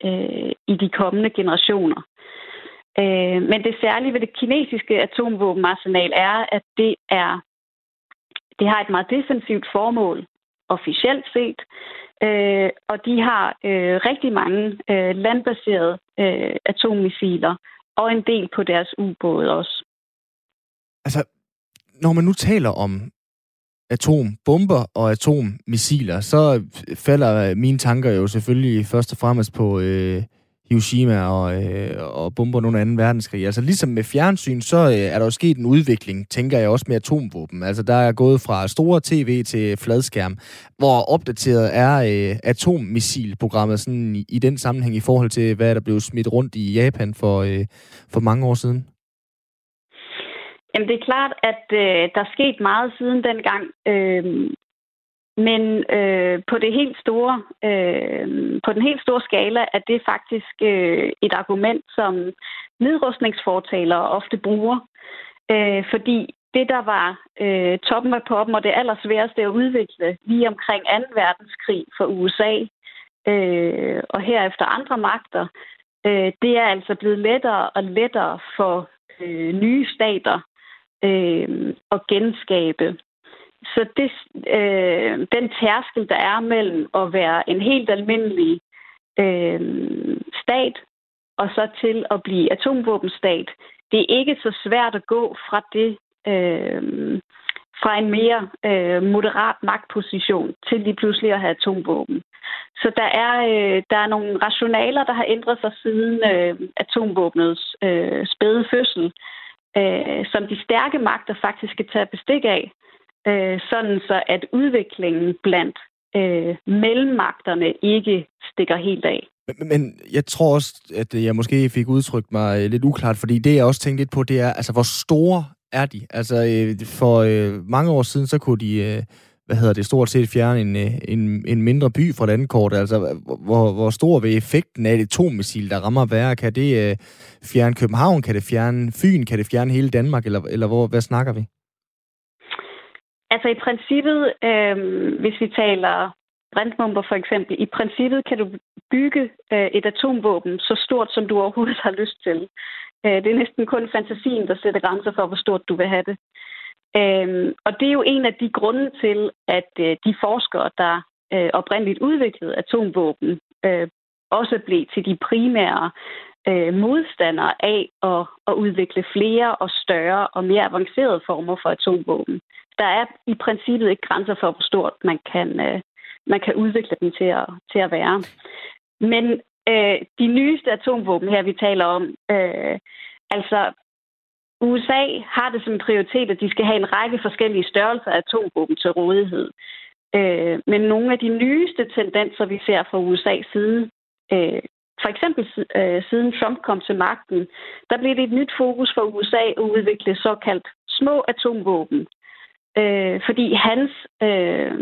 øh, i de kommende generationer. Øh, men det særlige ved det kinesiske atomvåbenarsenal er, at det er det har et meget defensivt formål, officielt set, øh, og de har øh, rigtig mange øh, landbaserede øh, atommissiler, og en del på deres ubåde også. Altså, når man nu taler om atombomber og atommissiler, så falder mine tanker jo selvfølgelig først og fremmest på øh, Hiroshima og, øh, og bomber under 2. verdenskrig. Altså ligesom med fjernsyn, så øh, er der jo sket en udvikling, tænker jeg også med atomvåben. Altså der er gået fra store tv til fladskærm. Hvor opdateret er øh, atommissilprogrammet sådan i, i den sammenhæng i forhold til, hvad der blev smidt rundt i Japan for, øh, for mange år siden? Jamen, det er klart, at øh, der er sket meget siden dengang. Øh, men øh, på det helt store, øh, på den helt store skala er det faktisk øh, et argument, som nedrustningsfortalere ofte bruger, øh, fordi det, der var øh, toppen af poppen og det allersværeste at udvikle lige omkring 2. verdenskrig for USA øh, og herefter andre magter, øh, det er altså blevet lettere og lettere for øh, nye stater øh, at genskabe så det, øh, den tærskel, der er mellem at være en helt almindelig øh, stat og så til at blive atomvåbenstat, det er ikke så svært at gå fra det øh, fra en mere øh, moderat magtposition til lige pludselig at have atomvåben. Så der er, øh, der er nogle rationaler, der har ændret sig siden øh, atomvåbnets øh, spæde fødsel, øh, som de stærke magter faktisk skal tage bestik af øh, sådan så at udviklingen blandt øh, mellemmagterne ikke stikker helt af. Men, men jeg tror også, at øh, jeg måske fik udtrykt mig øh, lidt uklart, fordi det, jeg også tænkte lidt på, det er, altså, hvor store er de? Altså, øh, for øh, mange år siden, så kunne de, øh, hvad hedder det, stort set fjerne en, øh, en, en mindre by fra landkort. Altså, hvor, hvor stor vil effekten af et atommissil, der rammer være? Kan det øh, fjerne København? Kan det fjerne Fyn? Kan det fjerne hele Danmark? Eller, eller hvor, hvad snakker vi? Altså i princippet, øh, hvis vi taler brandbomber for eksempel, i princippet kan du bygge øh, et atomvåben så stort, som du overhovedet har lyst til. Øh, det er næsten kun fantasien, der sætter grænser for, hvor stort du vil have det. Øh, og det er jo en af de grunde til, at øh, de forskere, der øh, oprindeligt udviklede atomvåben, øh, også blev til de primære øh, modstandere af at, at udvikle flere og større og mere avancerede former for atomvåben der er i princippet ikke grænser for, hvor stort man kan, øh, man kan udvikle dem til at, til at være. Men øh, de nyeste atomvåben her, vi taler om, øh, altså USA har det som en prioritet, at de skal have en række forskellige størrelser af atomvåben til rådighed. Øh, men nogle af de nyeste tendenser, vi ser fra USA siden, øh, for eksempel øh, siden Trump kom til magten, der blev det et nyt fokus for USA at udvikle såkaldt små atomvåben, øh, fordi hans øh,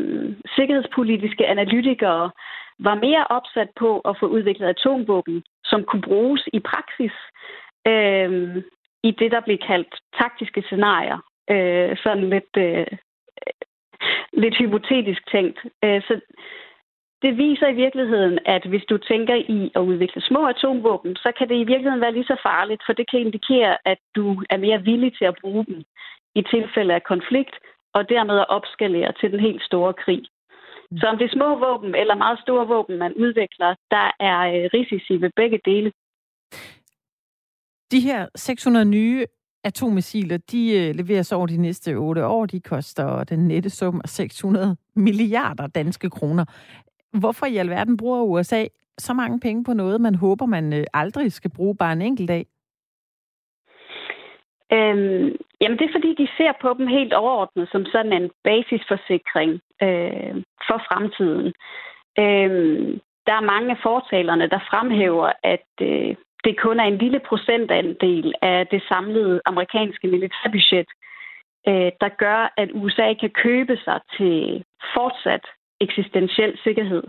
sikkerhedspolitiske analytikere var mere opsat på at få udviklet atomvåben, som kunne bruges i praksis øh, i det, der blev kaldt taktiske scenarier. Øh, sådan lidt, øh, lidt hypotetisk tænkt. Øh, så det viser i virkeligheden, at hvis du tænker i at udvikle små atomvåben, så kan det i virkeligheden være lige så farligt, for det kan indikere, at du er mere villig til at bruge dem i tilfælde af konflikt, og dermed at opskalere til den helt store krig. Så om det er små våben eller meget store våben, man udvikler, der er øh, risici ved begge dele. De her 600 nye atommissiler, de øh, leveres over de næste 8 år. De koster den nette sum af 600 milliarder danske kroner. Hvorfor i alverden bruger USA så mange penge på noget, man håber, man øh, aldrig skal bruge bare en enkelt dag? Øhm, jamen, det er fordi, de ser på dem helt overordnet som sådan en basisforsikring øh, for fremtiden. Øhm, der er mange af fortalerne, der fremhæver, at øh, det kun er en lille procentandel af det samlede amerikanske militærbudget, øh, der gør, at USA kan købe sig til fortsat eksistentiel sikkerhed.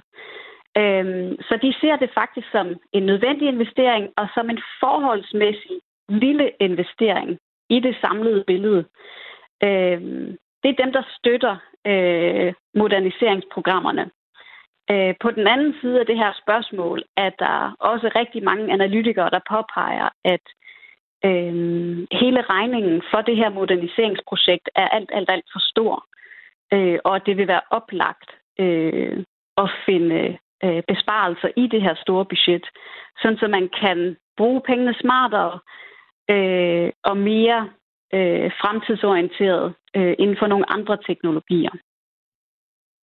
Øhm, så de ser det faktisk som en nødvendig investering og som en forholdsmæssig lille investering i det samlede billede. Øhm, det er dem, der støtter øh, moderniseringsprogrammerne. Øh, på den anden side af det her spørgsmål er der også rigtig mange analytikere, der påpeger, at øh, hele regningen for det her moderniseringsprojekt er alt, alt, alt for stor. Øh, og at det vil være oplagt øh, at finde øh, besparelser i det her store budget, sådan så man kan bruge pengene smartere øh, og mere øh, fremtidsorienteret øh, inden for nogle andre teknologier.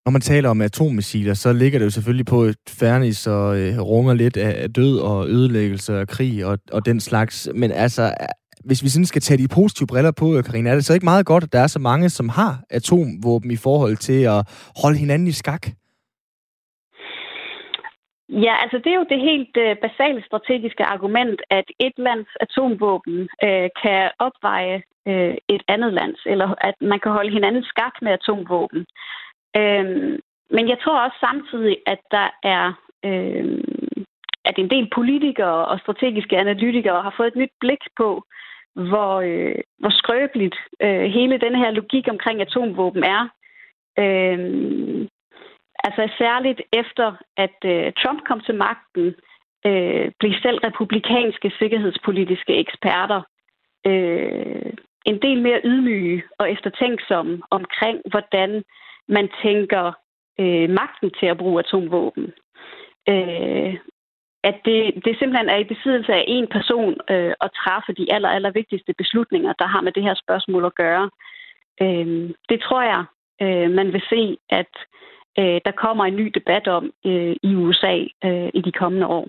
Når man taler om atommissiler, så ligger det jo selvfølgelig på et færnis og øh, runger lidt af død og ødelæggelse og krig og, og den slags. Men altså, øh, hvis vi sådan skal tage de positive briller på, Karina, er det så ikke meget godt, at der er så mange, som har atomvåben i forhold til at holde hinanden i skak? Ja, altså det er jo det helt øh, basale strategiske argument, at et lands atomvåben øh, kan opveje øh, et andet lands, eller at man kan holde hinanden skak med atomvåben. Øh, men jeg tror også samtidig, at der er øhm, at en del politikere og strategiske analytikere har fået et nyt blik på, hvor, øh, hvor skrøbeligt øh, hele den her logik omkring atomvåben er. Øh, Altså særligt efter, at øh, Trump kom til magten, øh, blev selv republikanske sikkerhedspolitiske eksperter øh, en del mere ydmyge og eftertænksomme omkring, hvordan man tænker øh, magten til at bruge atomvåben. Øh, at det, det simpelthen er i besiddelse af en person øh, at træffe de aller, aller vigtigste beslutninger, der har med det her spørgsmål at gøre. Øh, det tror jeg, øh, man vil se, at øh, der kommer en ny debat om øh, i USA øh, i de kommende år.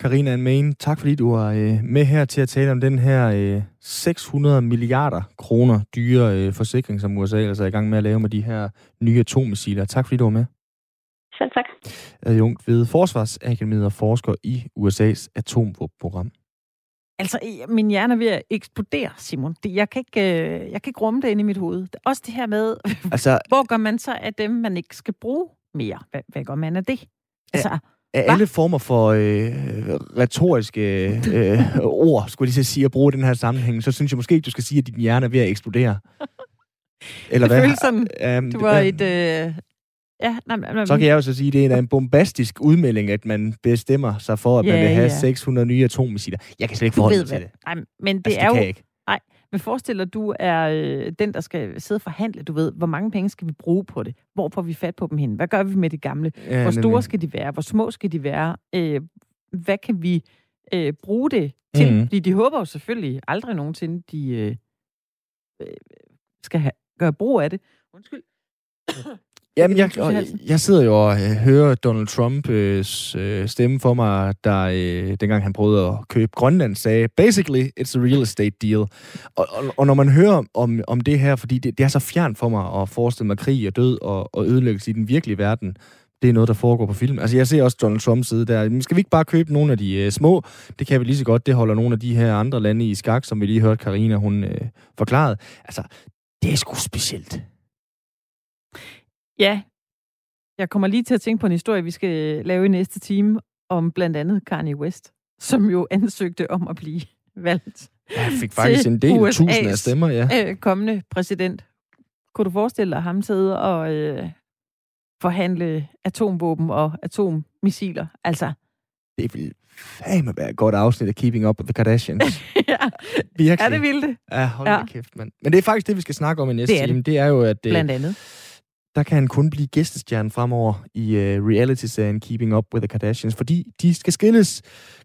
Karina Main, tak fordi du er øh, med her til at tale om den her øh, 600 milliarder kroner dyre øh, forsikring, som USA altså er i gang med at lave med de her nye atommissiler. Tak fordi du var med. Selv tak. Adjunkt ved Forsvarsakademiet og forsker i USA's atomvåbenprogram. Altså, min hjerne er ved at eksplodere, Simon. Det, jeg, kan ikke, øh, jeg kan ikke rumme det ind i mit hoved. Også det her med, altså, hvor gør man så af dem, man ikke skal bruge mere? Hvad, hvad gør man af det? Altså, af, af alle former for øh, retoriske øh, ord, skulle jeg sige, at bruge den her sammenhæng, så synes jeg måske ikke, du skal sige, at din hjerne er ved at eksplodere. Eller det hvad? føles sådan, um, du var et, øh, Ja, nej, nej, så kan jeg jo så sige, at det er en bombastisk udmelding, at man bestemmer sig for, at ja, man vil have ja. 600 nye atommissiler. Jeg kan slet ikke forholde mig til det. Nej, men det altså, er det jo... Ikke. Men forestil dig, du er øh, den, der skal sidde og forhandle. Du ved, hvor mange penge skal vi bruge på det? Hvor får vi fat på dem hen? Hvad gør vi med de gamle? Ja, hvor store nemlig. skal de være? Hvor små skal de være? Øh, hvad kan vi øh, bruge det til? Mm-hmm. Fordi de håber jo selvfølgelig aldrig nogensinde, de øh, øh skal have, gøre brug af det. Undskyld. Jamen, jeg, jeg, jeg sidder jo og øh, hører Donald Trumps øh, stemme for mig, der øh, dengang han prøvede at købe Grønland, sagde, basically, it's a real estate deal. Og, og, og når man hører om, om det her, fordi det, det er så fjern for mig at forestille mig krig og død og, og ødelæggelse i den virkelige verden, det er noget, der foregår på film. Altså, jeg ser også Donald Trump sidde der. Men skal vi ikke bare købe nogle af de øh, små? Det kan vi lige så godt. Det holder nogle af de her andre lande i skak, som vi lige hørte Karina hun øh, forklarede. Altså, det er sgu specielt. Ja, jeg kommer lige til at tænke på en historie, vi skal lave i næste time, om blandt andet Kanye West, som jo ansøgte om at blive valgt. Jeg fik faktisk en del tusind af stemmer, ja. Øh, kommende præsident. Kunne du forestille dig ham sidde og øh, forhandle atomvåben og atommissiler? Altså, det vil fandme være et godt afsnit af Keeping Up with the Kardashians. ja, Virkelig. ja, det ville det. Ja, hold ja. kæft, mand. Men det er faktisk det, vi skal snakke om i næste det time. Det. det er jo, at... Øh, blandt andet der kan han kun blive gæstestjerne fremover i uh, reality-serien Keeping Up with the Kardashians, fordi de skal skilles.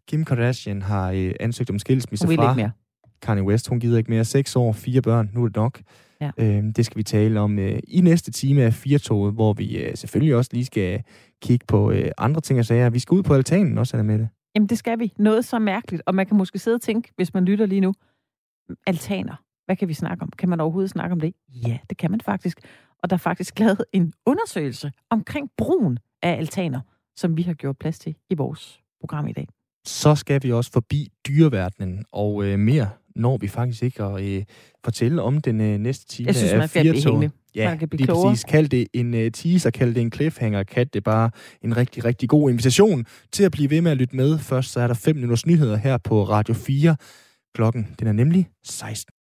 Kim Kardashian har uh, ansøgt om skilsmisse fra mere. Kanye West. Hun gider ikke mere. Seks år, fire børn, nu er det nok. Ja. Øh, det skal vi tale om øh, i næste time af Firtoget, hvor vi øh, selvfølgelig også lige skal kigge på øh, andre ting og sager. Vi skal ud på altanen også, Anna Mette. Jamen, det skal vi. Noget så mærkeligt. Og man kan måske sidde og tænke, hvis man lytter lige nu, altaner. Hvad kan vi snakke om? Kan man overhovedet snakke om det? Ja, det kan man faktisk. Og der er faktisk lavet en undersøgelse omkring brugen af altaner, som vi har gjort plads til i vores program i dag. Så skal vi også forbi dyreverdenen, og øh, mere når vi faktisk ikke at øh, fortælle om den øh, næste time Jeg synes, man af fire. Ja, lige klogere. præcis. Kald det en uh, teaser, kald det en cliffhanger, kald det bare en rigtig, rigtig god invitation til at blive ved med at lytte med. Først så er der 5 minutters nyheder her på Radio 4. Klokken den er nemlig 16.